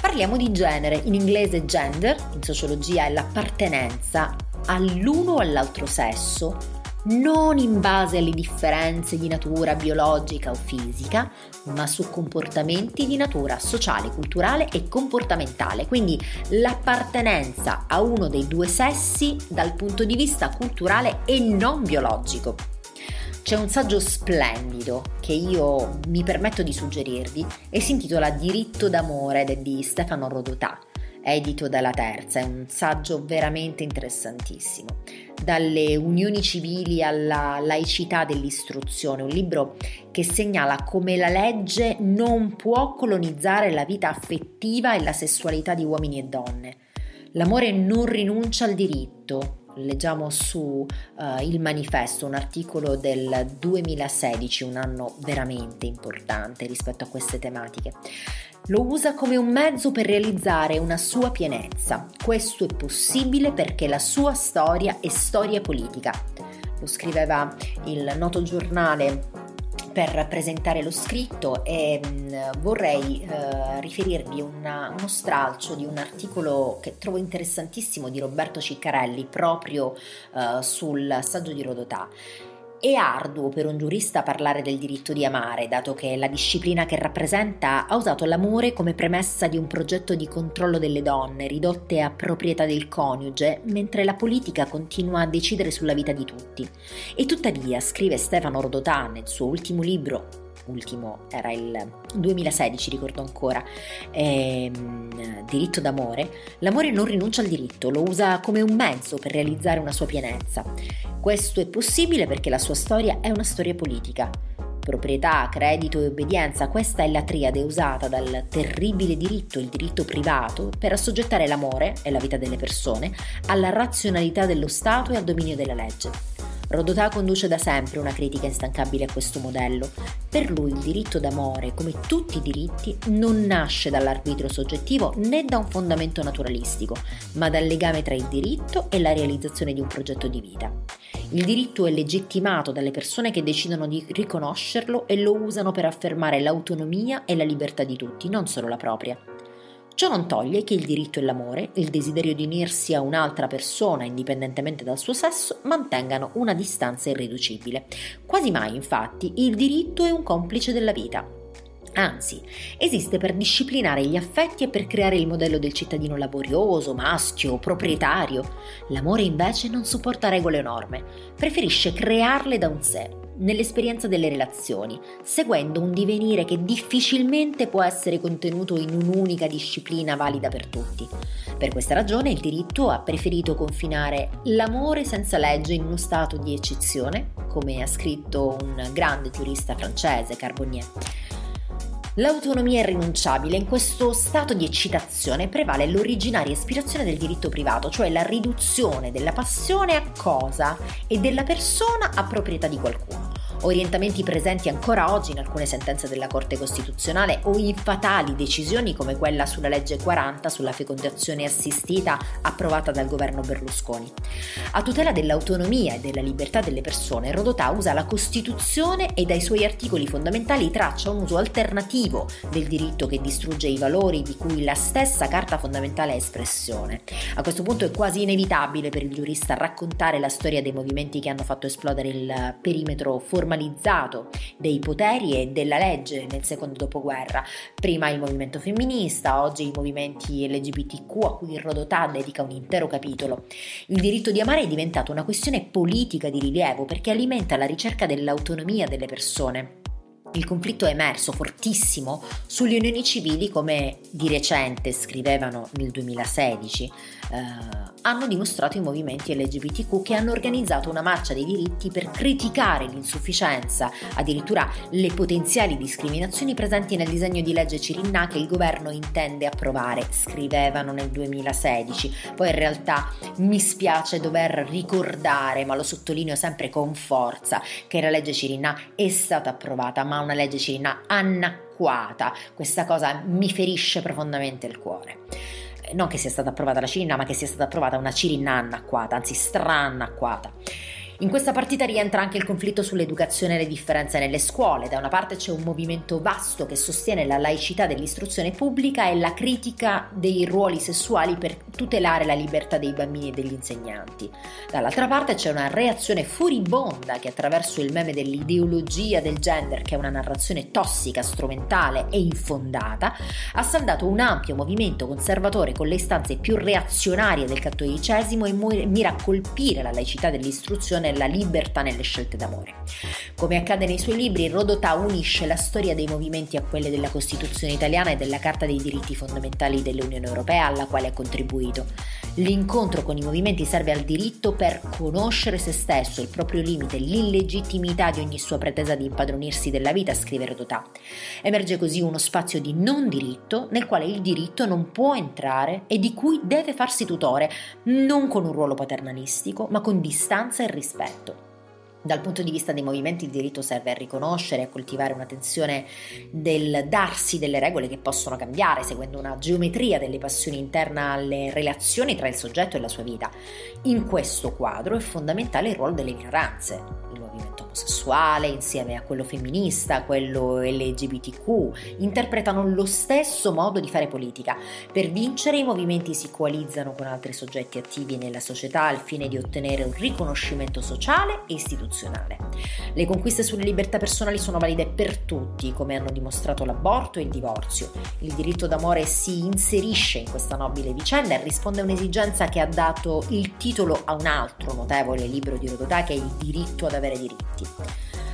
Parliamo di genere, in inglese gender, in sociologia è l'appartenenza all'uno o all'altro sesso, non in base alle differenze di natura biologica o fisica, ma su comportamenti di natura sociale, culturale e comportamentale, quindi l'appartenenza a uno dei due sessi dal punto di vista culturale e non biologico. C'è un saggio splendido che io mi permetto di suggerirvi e si intitola Diritto d'amore di Stefano Rodotà, edito dalla Terza, è un saggio veramente interessantissimo. Dalle unioni civili alla laicità dell'istruzione, un libro che segnala come la legge non può colonizzare la vita affettiva e la sessualità di uomini e donne. L'amore non rinuncia al diritto, leggiamo su uh, Il Manifesto, un articolo del 2016, un anno veramente importante rispetto a queste tematiche. Lo usa come un mezzo per realizzare una sua pienezza. Questo è possibile perché la sua storia è storia politica. Lo scriveva il noto giornale per presentare lo scritto e mm, vorrei eh, riferirvi una, uno stralcio di un articolo che trovo interessantissimo di Roberto Ciccarelli proprio eh, sul saggio di Rodotà. È arduo per un giurista parlare del diritto di amare, dato che la disciplina che rappresenta ha usato l'amore come premessa di un progetto di controllo delle donne, ridotte a proprietà del coniuge, mentre la politica continua a decidere sulla vita di tutti. E tuttavia, scrive Stefano Rodotà nel suo ultimo libro, ultimo era il 2016, ricordo ancora, ehm, diritto d'amore, l'amore non rinuncia al diritto, lo usa come un mezzo per realizzare una sua pienezza. Questo è possibile perché la sua storia è una storia politica. Proprietà, credito e obbedienza, questa è la triade usata dal terribile diritto, il diritto privato, per assoggettare l'amore e la vita delle persone alla razionalità dello Stato e al dominio della legge. Rodotà conduce da sempre una critica instancabile a questo modello. Per lui il diritto d'amore, come tutti i diritti, non nasce dall'arbitro soggettivo né da un fondamento naturalistico, ma dal legame tra il diritto e la realizzazione di un progetto di vita. Il diritto è legittimato dalle persone che decidono di riconoscerlo e lo usano per affermare l'autonomia e la libertà di tutti, non solo la propria. Ciò non toglie che il diritto e l'amore, il desiderio di unirsi a un'altra persona indipendentemente dal suo sesso, mantengano una distanza irriducibile. Quasi mai, infatti, il diritto è un complice della vita. Anzi, esiste per disciplinare gli affetti e per creare il modello del cittadino laborioso, maschio, proprietario. L'amore invece non supporta regole o norme, preferisce crearle da un sé, nell'esperienza delle relazioni, seguendo un divenire che difficilmente può essere contenuto in un'unica disciplina valida per tutti. Per questa ragione il diritto ha preferito confinare l'amore senza legge in uno stato di eccezione, come ha scritto un grande giurista francese, Carbonnier. L'autonomia è irrinunciabile, in questo stato di eccitazione prevale l'originaria ispirazione del diritto privato, cioè la riduzione della passione a cosa e della persona a proprietà di qualcuno orientamenti presenti ancora oggi in alcune sentenze della Corte Costituzionale o in fatali decisioni come quella sulla legge 40 sulla fecondazione assistita approvata dal governo Berlusconi. A tutela dell'autonomia e della libertà delle persone, Rodotà usa la Costituzione e dai suoi articoli fondamentali traccia un uso alternativo del diritto che distrugge i valori di cui la stessa Carta fondamentale è espressione. A questo punto è quasi inevitabile per il giurista raccontare la storia dei movimenti che hanno fatto esplodere il perimetro formale formalizzato dei poteri e della legge nel secondo dopoguerra. Prima il movimento femminista, oggi i movimenti LGBTQ a cui Rodotà dedica un intero capitolo. Il diritto di amare è diventato una questione politica di rilievo perché alimenta la ricerca dell'autonomia delle persone il conflitto è emerso fortissimo sulle unioni civili come di recente scrivevano nel 2016 eh, hanno dimostrato i movimenti LGBTQ che hanno organizzato una marcia dei diritti per criticare l'insufficienza, addirittura le potenziali discriminazioni presenti nel disegno di legge Cirinna che il governo intende approvare, scrivevano nel 2016. Poi in realtà mi spiace dover ricordare, ma lo sottolineo sempre con forza, che la legge Cirinna è stata approvata, ma una legge Cirinna anacquata. Questa cosa mi ferisce profondamente il cuore non che sia stata approvata la cirinna, ma che sia stata approvata una cirinna annacquata, anzi strannacquata. In questa partita rientra anche il conflitto sull'educazione e le differenze nelle scuole. Da una parte c'è un movimento vasto che sostiene la laicità dell'istruzione pubblica e la critica dei ruoli sessuali per tutelare la libertà dei bambini e degli insegnanti. Dall'altra parte c'è una reazione furibonda che attraverso il meme dell'ideologia del gender, che è una narrazione tossica, strumentale e infondata, ha saldato un ampio movimento conservatore con le istanze più reazionarie del cattolicesimo e mira a colpire la laicità dell'istruzione nella libertà nelle scelte d'amore. Come accade nei suoi libri, Rodotà unisce la storia dei movimenti a quelle della Costituzione italiana e della Carta dei diritti fondamentali dell'Unione Europea alla quale ha contribuito. L'incontro con i movimenti serve al diritto per conoscere se stesso, il proprio limite, l'illegittimità di ogni sua pretesa di impadronirsi della vita, scrive Rodotà. Emerge così uno spazio di non diritto nel quale il diritto non può entrare e di cui deve farsi tutore, non con un ruolo paternalistico, ma con distanza e rispetto rispetto. Dal punto di vista dei movimenti il diritto serve a riconoscere a coltivare una tensione del darsi delle regole che possono cambiare seguendo una geometria delle passioni interna alle relazioni tra il soggetto e la sua vita. In questo quadro è fondamentale il ruolo delle minoranze, il movimento omosessuale insieme a quello femminista, quello LGBTQ, interpretano lo stesso modo di fare politica. Per vincere i movimenti si coalizzano con altri soggetti attivi nella società al fine di ottenere un riconoscimento sociale e istituzionale. Le conquiste sulle libertà personali sono valide per tutti, come hanno dimostrato l'aborto e il divorzio. Il diritto d'amore si inserisce in questa nobile vicenda e risponde a un'esigenza che ha dato il titolo a un altro notevole libro di Rodotà che è il diritto ad avere diritti.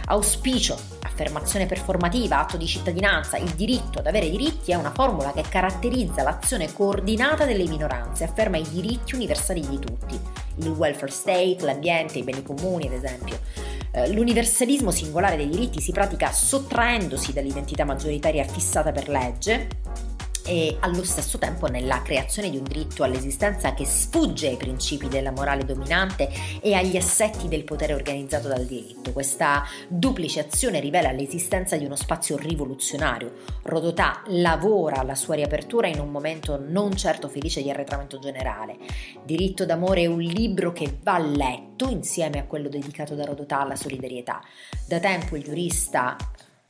Auspicio, affermazione performativa, atto di cittadinanza, il diritto ad avere diritti è una formula che caratterizza l'azione coordinata delle minoranze, afferma i diritti universali di tutti, il welfare state, l'ambiente, i beni comuni ad esempio. Eh, l'universalismo singolare dei diritti si pratica sottraendosi dall'identità maggioritaria fissata per legge e allo stesso tempo nella creazione di un diritto all'esistenza che sfugge ai principi della morale dominante e agli assetti del potere organizzato dal diritto. Questa duplice azione rivela l'esistenza di uno spazio rivoluzionario. Rodotà lavora alla sua riapertura in un momento non certo felice di arretramento generale. Diritto d'amore è un libro che va letto insieme a quello dedicato da Rodotà alla solidarietà. Da tempo il giurista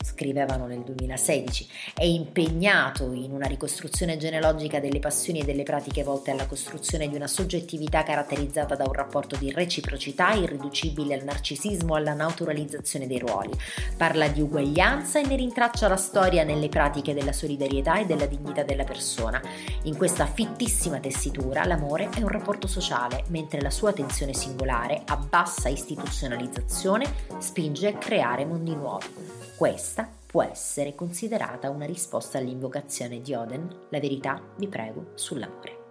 scrivevano nel 2016, è impegnato in una ricostruzione genealogica delle passioni e delle pratiche volte alla costruzione di una soggettività caratterizzata da un rapporto di reciprocità irriducibile al narcisismo e alla naturalizzazione dei ruoli. Parla di uguaglianza e ne rintraccia la storia nelle pratiche della solidarietà e della dignità della persona. In questa fittissima tessitura l'amore è un rapporto sociale, mentre la sua tensione singolare, a bassa istituzionalizzazione, spinge a creare mondi nuovi. Questa può essere considerata una risposta all'invocazione di Oden, la verità, vi prego, sull'amore.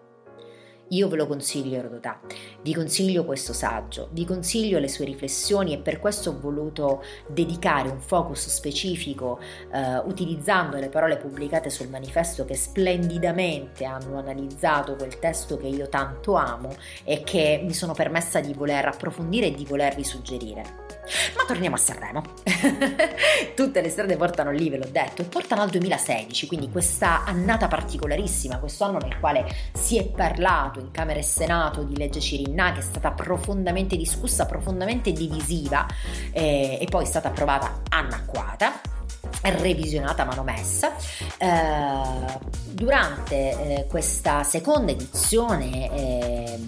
Io ve lo consiglio Erodotà, vi consiglio questo saggio, vi consiglio le sue riflessioni e per questo ho voluto dedicare un focus specifico eh, utilizzando le parole pubblicate sul manifesto che splendidamente hanno analizzato quel testo che io tanto amo e che mi sono permessa di voler approfondire e di volervi suggerire. Ma torniamo a Sanremo. (laughs) Tutte le strade portano lì, ve l'ho detto, e portano al 2016, quindi questa annata particolarissima, questo anno nel quale si è parlato in Camera e Senato di legge Cirinna che è stata profondamente discussa, profondamente divisiva eh, e poi è stata approvata annacquata revisionata manomessa. Eh, durante eh, questa seconda edizione eh,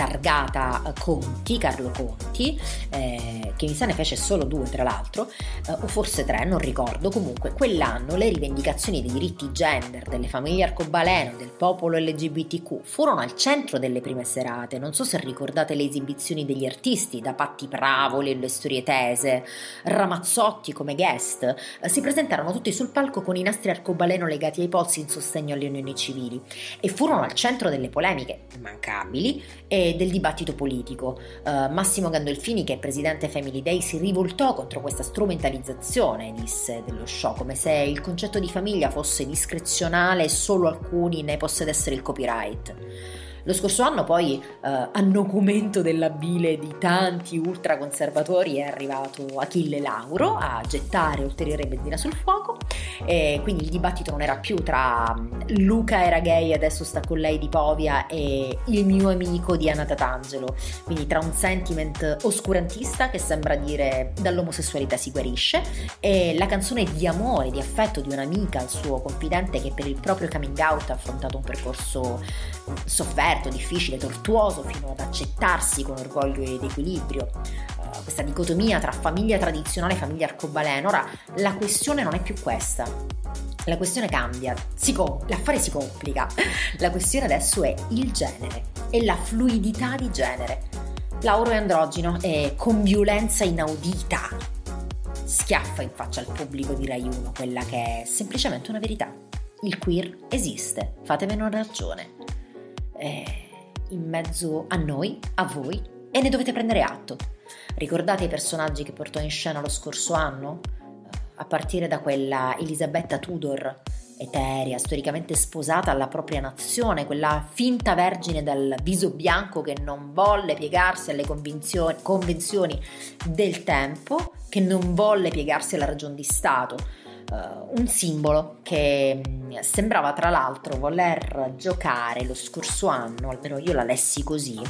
targata Conti, Carlo Conti, eh, che mi sa ne fece solo due tra l'altro, eh, o forse tre, non ricordo, comunque quell'anno le rivendicazioni dei diritti gender delle famiglie arcobaleno, del popolo LGBTQ furono al centro delle prime serate, non so se ricordate le esibizioni degli artisti, da Patti Pravoli e le storie tese, Ramazzotti come guest, eh, si presentarono tutti sul palco con i nastri arcobaleno legati ai polsi in sostegno alle unioni civili e furono al centro delle polemiche immancabili e del dibattito politico. Uh, Massimo Gandolfini, che è presidente Family Day, si rivoltò contro questa strumentalizzazione, disse, dello show, come se il concetto di famiglia fosse discrezionale e solo alcuni ne possedessero il copyright. Lo scorso anno poi, eh, a nocumento della bile di tanti ultraconservatori, è arrivato Achille Lauro a gettare ulteriore benzina sul fuoco e quindi il dibattito non era più tra mm, Luca era gay, adesso sta con lei di Povia e il mio amico di Anna Tatangelo, quindi tra un sentiment oscurantista che sembra dire dall'omosessualità si guarisce e la canzone di amore, di affetto di un'amica al suo confidente che per il proprio coming out ha affrontato un percorso mm, sofferto sofferto, difficile, tortuoso fino ad accettarsi con orgoglio ed equilibrio. Uh, questa dicotomia tra famiglia tradizionale e famiglia arcobaleno. Ora, la questione non è più questa. La questione cambia, si com- l'affare si complica. La questione adesso è il genere e la fluidità di genere. Lauro è androgino e con violenza inaudita schiaffa in faccia al pubblico di Rai 1 quella che è semplicemente una verità. Il queer esiste, fatevene una ragione eh, in mezzo a noi, a voi, e ne dovete prendere atto. Ricordate i personaggi che portò in scena lo scorso anno? A partire da quella Elisabetta Tudor, eterea, storicamente sposata alla propria nazione, quella finta vergine dal viso bianco che non volle piegarsi alle convenzioni del tempo, che non volle piegarsi alla ragion di Stato, un simbolo che mm, sembrava tra l'altro voler giocare lo scorso anno, almeno io la lessi così,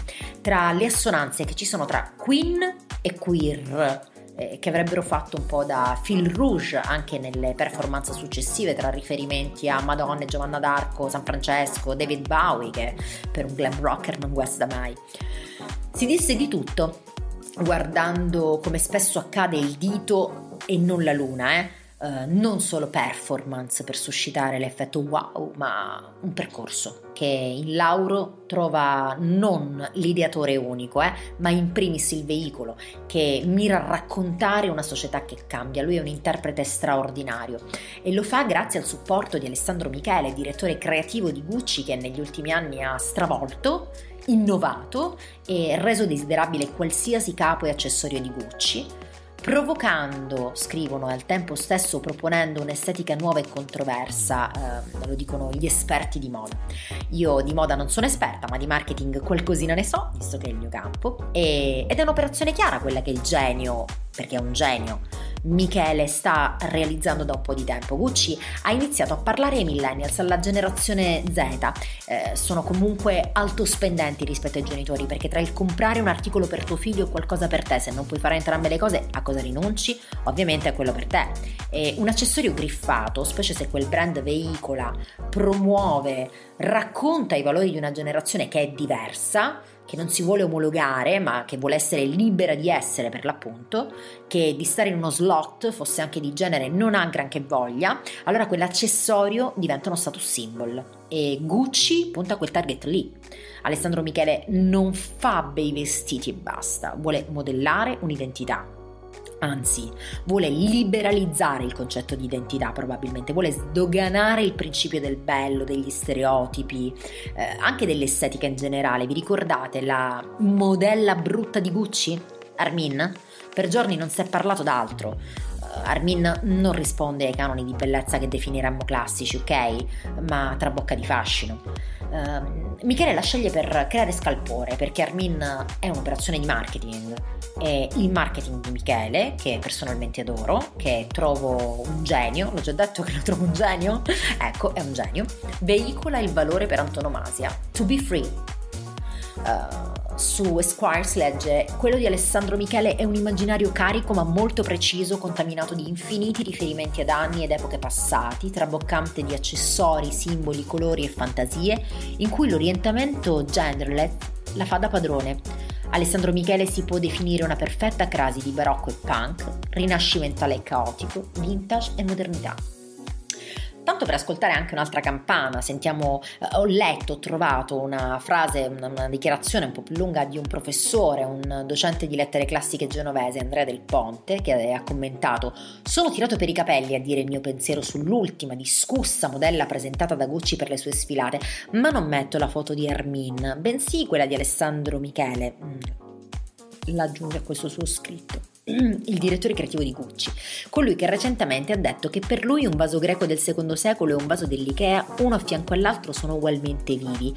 tra le assonanze che ci sono tra Queen e Queer eh, che avrebbero fatto un po' da fil rouge anche nelle performance successive tra riferimenti a Madonna, Giovanna d'Arco, San Francesco, David Bowie che per un glam rocker non guasta mai. Si disse di tutto, guardando come spesso accade il dito e non la luna, eh? Uh, non solo performance per suscitare l'effetto wow, ma un percorso che in Lauro trova non l'ideatore unico, eh, ma in primis il veicolo che mira a raccontare una società che cambia. Lui è un interprete straordinario e lo fa grazie al supporto di Alessandro Michele, direttore creativo di Gucci che negli ultimi anni ha stravolto innovato e reso desiderabile qualsiasi capo e accessorio di Gucci provocando, scrivono, e al tempo stesso proponendo un'estetica nuova e controversa, eh, lo dicono gli esperti di moda. Io di moda non sono esperta, ma di marketing qualcosina ne so, visto che è il mio campo, e, ed è un'operazione chiara quella che il genio, perché è un genio, Michele sta realizzando da un po' di tempo. Gucci ha iniziato a parlare ai millennials, alla generazione Z. Eh, sono comunque altospendenti rispetto ai genitori perché tra il comprare un articolo per tuo figlio e qualcosa per te, se non puoi fare entrambe le cose, a cosa rinunci? Ovviamente a quello per te. E un accessorio griffato, specie se quel brand veicola, promuove, racconta i valori di una generazione che è diversa, che non si vuole omologare, ma che vuole essere libera di essere per l'appunto, che di stare in uno slot, fosse anche di genere, non ha granché voglia, allora quell'accessorio diventa uno status symbol. E Gucci punta quel target lì. Alessandro Michele non fa bei vestiti e basta, vuole modellare un'identità anzi vuole liberalizzare il concetto di identità probabilmente, vuole sdoganare il principio del bello, degli stereotipi, eh, anche dell'estetica in generale. Vi ricordate la modella brutta di Gucci? Armin? Per giorni non si è parlato d'altro. Uh, Armin non risponde ai canoni di bellezza che definiremmo classici, ok? Ma trabocca di fascino. Uh, Michele la sceglie per creare scalpore, perché Armin è un'operazione di marketing è il marketing di Michele, che personalmente adoro, che trovo un genio, l'ho già detto che lo trovo un genio, (laughs) ecco, è un genio, veicola il valore per antonomasia, to be free. Uh, su Esquire si legge quello di Alessandro Michele è un immaginario carico ma molto preciso contaminato di infiniti riferimenti ad anni ed epoche passati traboccante di accessori, simboli, colori e fantasie in cui l'orientamento genderless la fa da padrone. Alessandro Michele si può definire una perfetta crasi di barocco e punk, rinascimentale e caotico, vintage e modernità tanto per ascoltare anche un'altra campana, sentiamo, eh, ho letto, ho trovato una frase, una, una, dichiarazione un po' più lunga di un professore, un docente di lettere classiche genovese, Andrea Del Ponte, che ha commentato sono tirato per i capelli a dire il mio pensiero sull'ultima discussa modella presentata da Gucci per le sue sfilate, ma non metto la foto di Armin, bensì quella di Alessandro Michele. Mm. L'aggiunge a questo suo scritto il direttore creativo di Gucci, colui che recentemente ha detto che per lui un vaso greco del secondo secolo e un vaso dell'Ikea, uno a fianco all'altro, sono ugualmente vivi.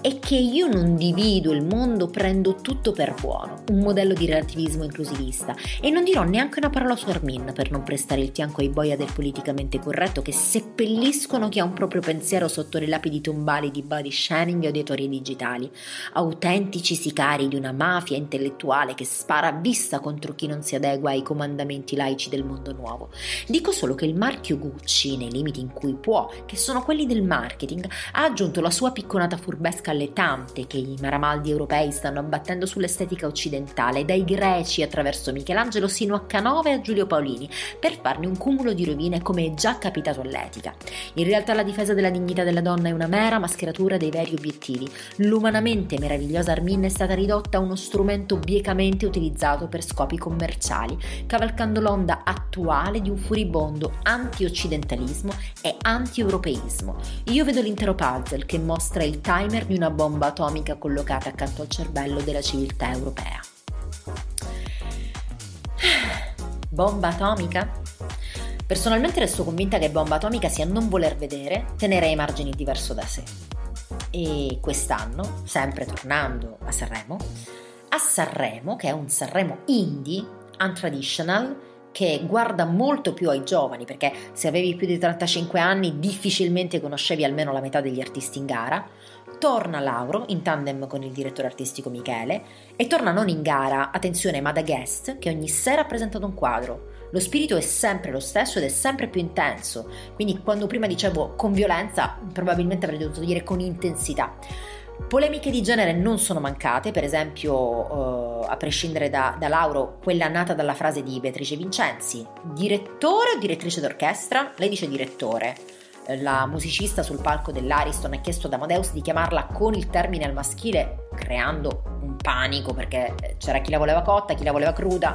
E che io non divido il mondo, prendo tutto per buono, un modello di relativismo inclusivista. E non dirò neanche una parola su Armin per non prestare il fianco ai boia del politicamente corretto che seppelliscono chi ha un proprio pensiero sotto le lapidi tombali di body shaming o di teorie digitali, autentici sicari di una mafia intellettuale che spara a vista contro chi non si si adegua ai comandamenti laici del mondo nuovo. Dico solo che il marchio Gucci, nei limiti in cui può, che sono quelli del marketing, ha aggiunto la sua picconata furbesca alle tante che i maramaldi europei stanno abbattendo sull'estetica occidentale, dai greci attraverso Michelangelo sino a Canova e a Giulio Paolini, per farne un cumulo di rovine come è già capitato all'etica. In realtà la difesa della dignità della donna è una mera mascheratura dei veri obiettivi. L'umanamente meravigliosa Armin è stata ridotta a uno strumento biecamente utilizzato per scopi commerciali commerciali, cavalcando l'onda attuale di un furibondo anti-occidentalismo e anti-europeismo. Io vedo l'intero puzzle che mostra il timer di una bomba atomica collocata accanto al cervello della civiltà europea. (sighs) Bomba atomica? Personalmente resto convinta che bomba atomica sia non voler vedere, tenere ai margini diverso da sé. E quest'anno, sempre tornando a Sanremo, a Sanremo, che è un Sanremo indie, untraditional che guarda molto più ai giovani, perché se avevi più di 35 anni difficilmente conoscevi almeno la metà degli artisti in gara. Torna Lauro in tandem con il direttore artistico Michele e torna non in gara, attenzione, ma da guest che ogni sera ha presentato un quadro. Lo spirito è sempre lo stesso ed è sempre più intenso, quindi quando prima dicevo con violenza, probabilmente avrei dovuto dire con intensità. Polemiche di genere non sono mancate, per esempio, uh, a prescindere da, da, Lauro, quella nata dalla frase di Beatrice Vincenzi, direttore o direttrice d'orchestra? Lei dice direttore. La musicista sul palco dell'Ariston ha chiesto ad Amadeus di chiamarla con il termine al maschile, creando un panico perché c'era chi la voleva cotta, chi la voleva cruda.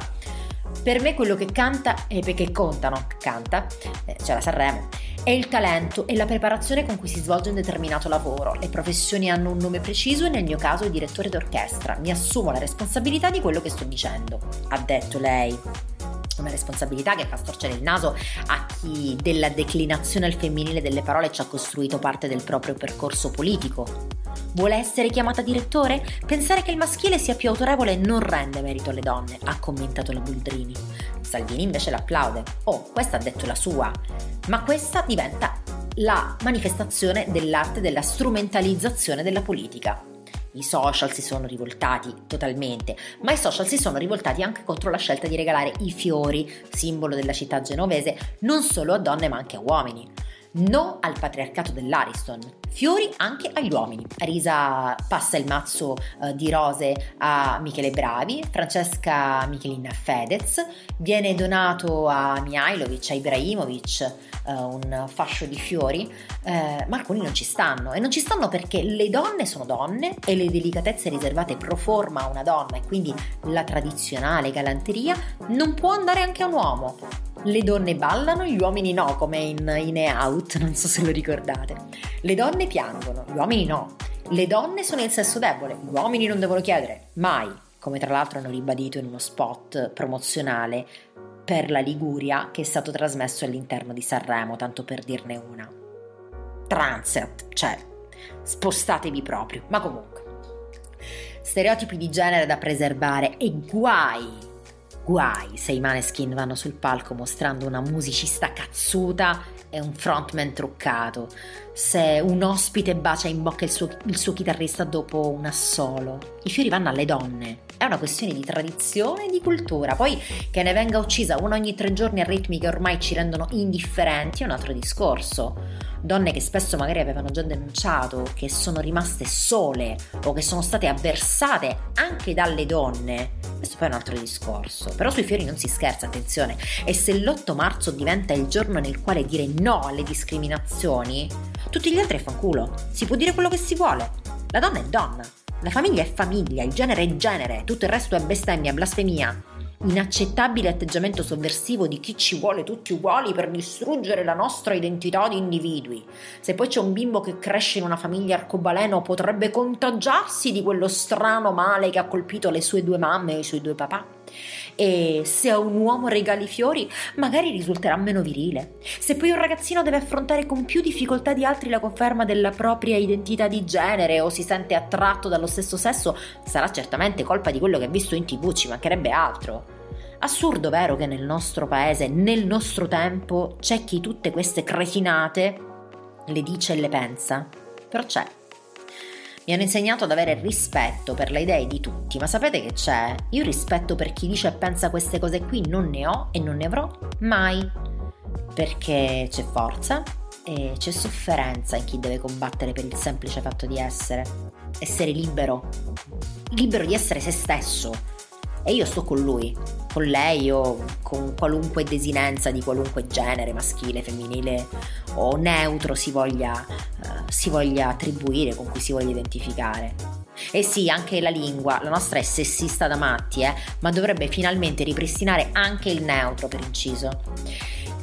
Per me quello che canta e perché contano, canta, eh, c'è la Sanremo è il talento e la preparazione con cui si svolge un determinato lavoro. Le professioni hanno un nome preciso e nel mio caso è direttore d'orchestra. Mi assumo la responsabilità di quello che sto dicendo, ha detto lei. Una responsabilità che fa storcere il naso a chi della declinazione al femminile delle parole ci ha costruito parte del proprio percorso politico. Vuole essere chiamata direttore? Pensare che il maschile sia più autorevole non rende merito alle donne, ha commentato la Buldrini. Salvini invece l'applaude. Oh, questa ha detto la sua. Ma questa diventa la manifestazione dell'arte della strumentalizzazione della politica. I social si sono rivoltati totalmente, ma i social si sono rivoltati anche contro la scelta di regalare i fiori, simbolo della città genovese, non solo a donne ma anche a uomini. No al patriarcato dell'Ariston. Fiori anche agli uomini. Risa passa il mazzo uh, di rose a Michele Bravi, Francesca Michelina Fedez, viene donato a Mihailovic, a Ibrahimovic uh, un fascio di fiori, uh, ma alcuni non ci stanno. E non ci stanno perché le donne sono donne e le delicatezze riservate pro forma a una donna e quindi la tradizionale galanteria non può andare anche a un uomo le donne ballano, gli uomini no, come in, in E Out, non so se lo ricordate. Le donne piangono, gli uomini no. Le donne sono il sesso debole, gli uomini non devono chiedere, mai, come tra l'altro hanno ribadito in uno spot promozionale per la Liguria che è stato trasmesso all'interno di Sanremo, tanto per dirne una. Transet, cioè, spostatevi proprio, ma comunque. Stereotipi di genere da preservare e guai Guai se i maneskin vanno sul palco mostrando una musicista cazzuta e un frontman truccato, se un ospite bacia in bocca il suo, il suo chitarrista dopo un assolo. I fiori vanno alle donne, è una questione di tradizione e di cultura. Poi che ne venga uccisa una ogni tre giorni a ritmi che ormai ci rendono indifferenti è un altro discorso donne che spesso magari avevano già denunciato che sono rimaste sole o che sono state avversate anche dalle donne, questo poi è un altro discorso. Però sui fiori non si scherza, attenzione, e se l'8 marzo diventa il giorno nel quale dire no alle discriminazioni, tutti gli altri è fanculo, si può dire quello che si vuole. La donna è donna, la famiglia è famiglia, il genere è genere, tutto il resto è bestemmia, blasfemia inaccettabile atteggiamento sovversivo di chi ci vuole tutti uguali per distruggere la nostra identità di individui. Se poi c'è un bimbo che cresce in una famiglia arcobaleno potrebbe contagiarsi di quello strano male che ha colpito le sue due mamme o i suoi due papà. E se a un uomo regali fiori, magari risulterà meno virile. Se poi un ragazzino deve affrontare con più difficoltà di altri la conferma della propria identità di genere o si sente attratto dallo stesso sesso, sarà certamente colpa di quello che ha visto in tv, ci mancherebbe altro. Assurdo, vero, che nel nostro paese, nel nostro tempo, c'è chi tutte queste cretinate le dice e le pensa? Però c'è. Mi hanno insegnato ad avere rispetto per le idee di tutti, ma sapete che c'è? Io rispetto per chi dice e pensa queste cose qui non ne ho e non ne avrò mai. Perché c'è forza e c'è sofferenza in chi deve combattere per il semplice fatto di essere. Essere libero. Libero di essere se stesso. E io sto con lui, con lei o con qualunque desinenza di qualunque genere, maschile, femminile o neutro si voglia, uh, si voglia attribuire, con cui si voglia identificare. E sì, anche la lingua, la nostra è sessista da matti, eh, ma dovrebbe finalmente ripristinare anche il neutro per inciso.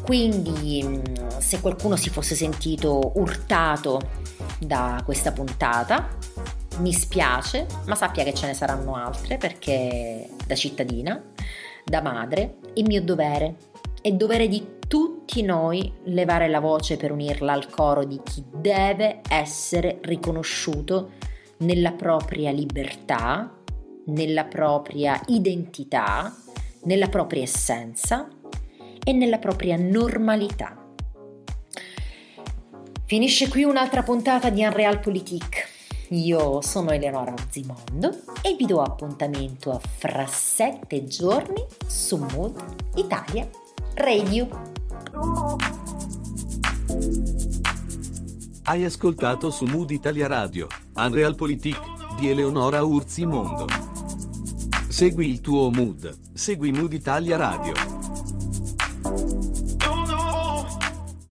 Quindi, mm, se qualcuno si fosse sentito urtato da questa puntata, mi spiace, ma sappia che ce ne saranno altre perché da cittadina da madre, è mio dovere. È dovere di tutti noi levare la voce per unirla al coro di chi deve essere riconosciuto nella propria libertà, nella propria identità, nella propria essenza e nella propria normalità. Finisce qui un'altra puntata di Unreal Politique. Io sono Eleonora Zimondo e vi do appuntamento fra sette giorni su Mood Italia Radio. Hai ascoltato su Mood Italia Radio, Unrealpolitik di Eleonora Urzimondo. Segui il tuo mood, segui Mood Italia Radio.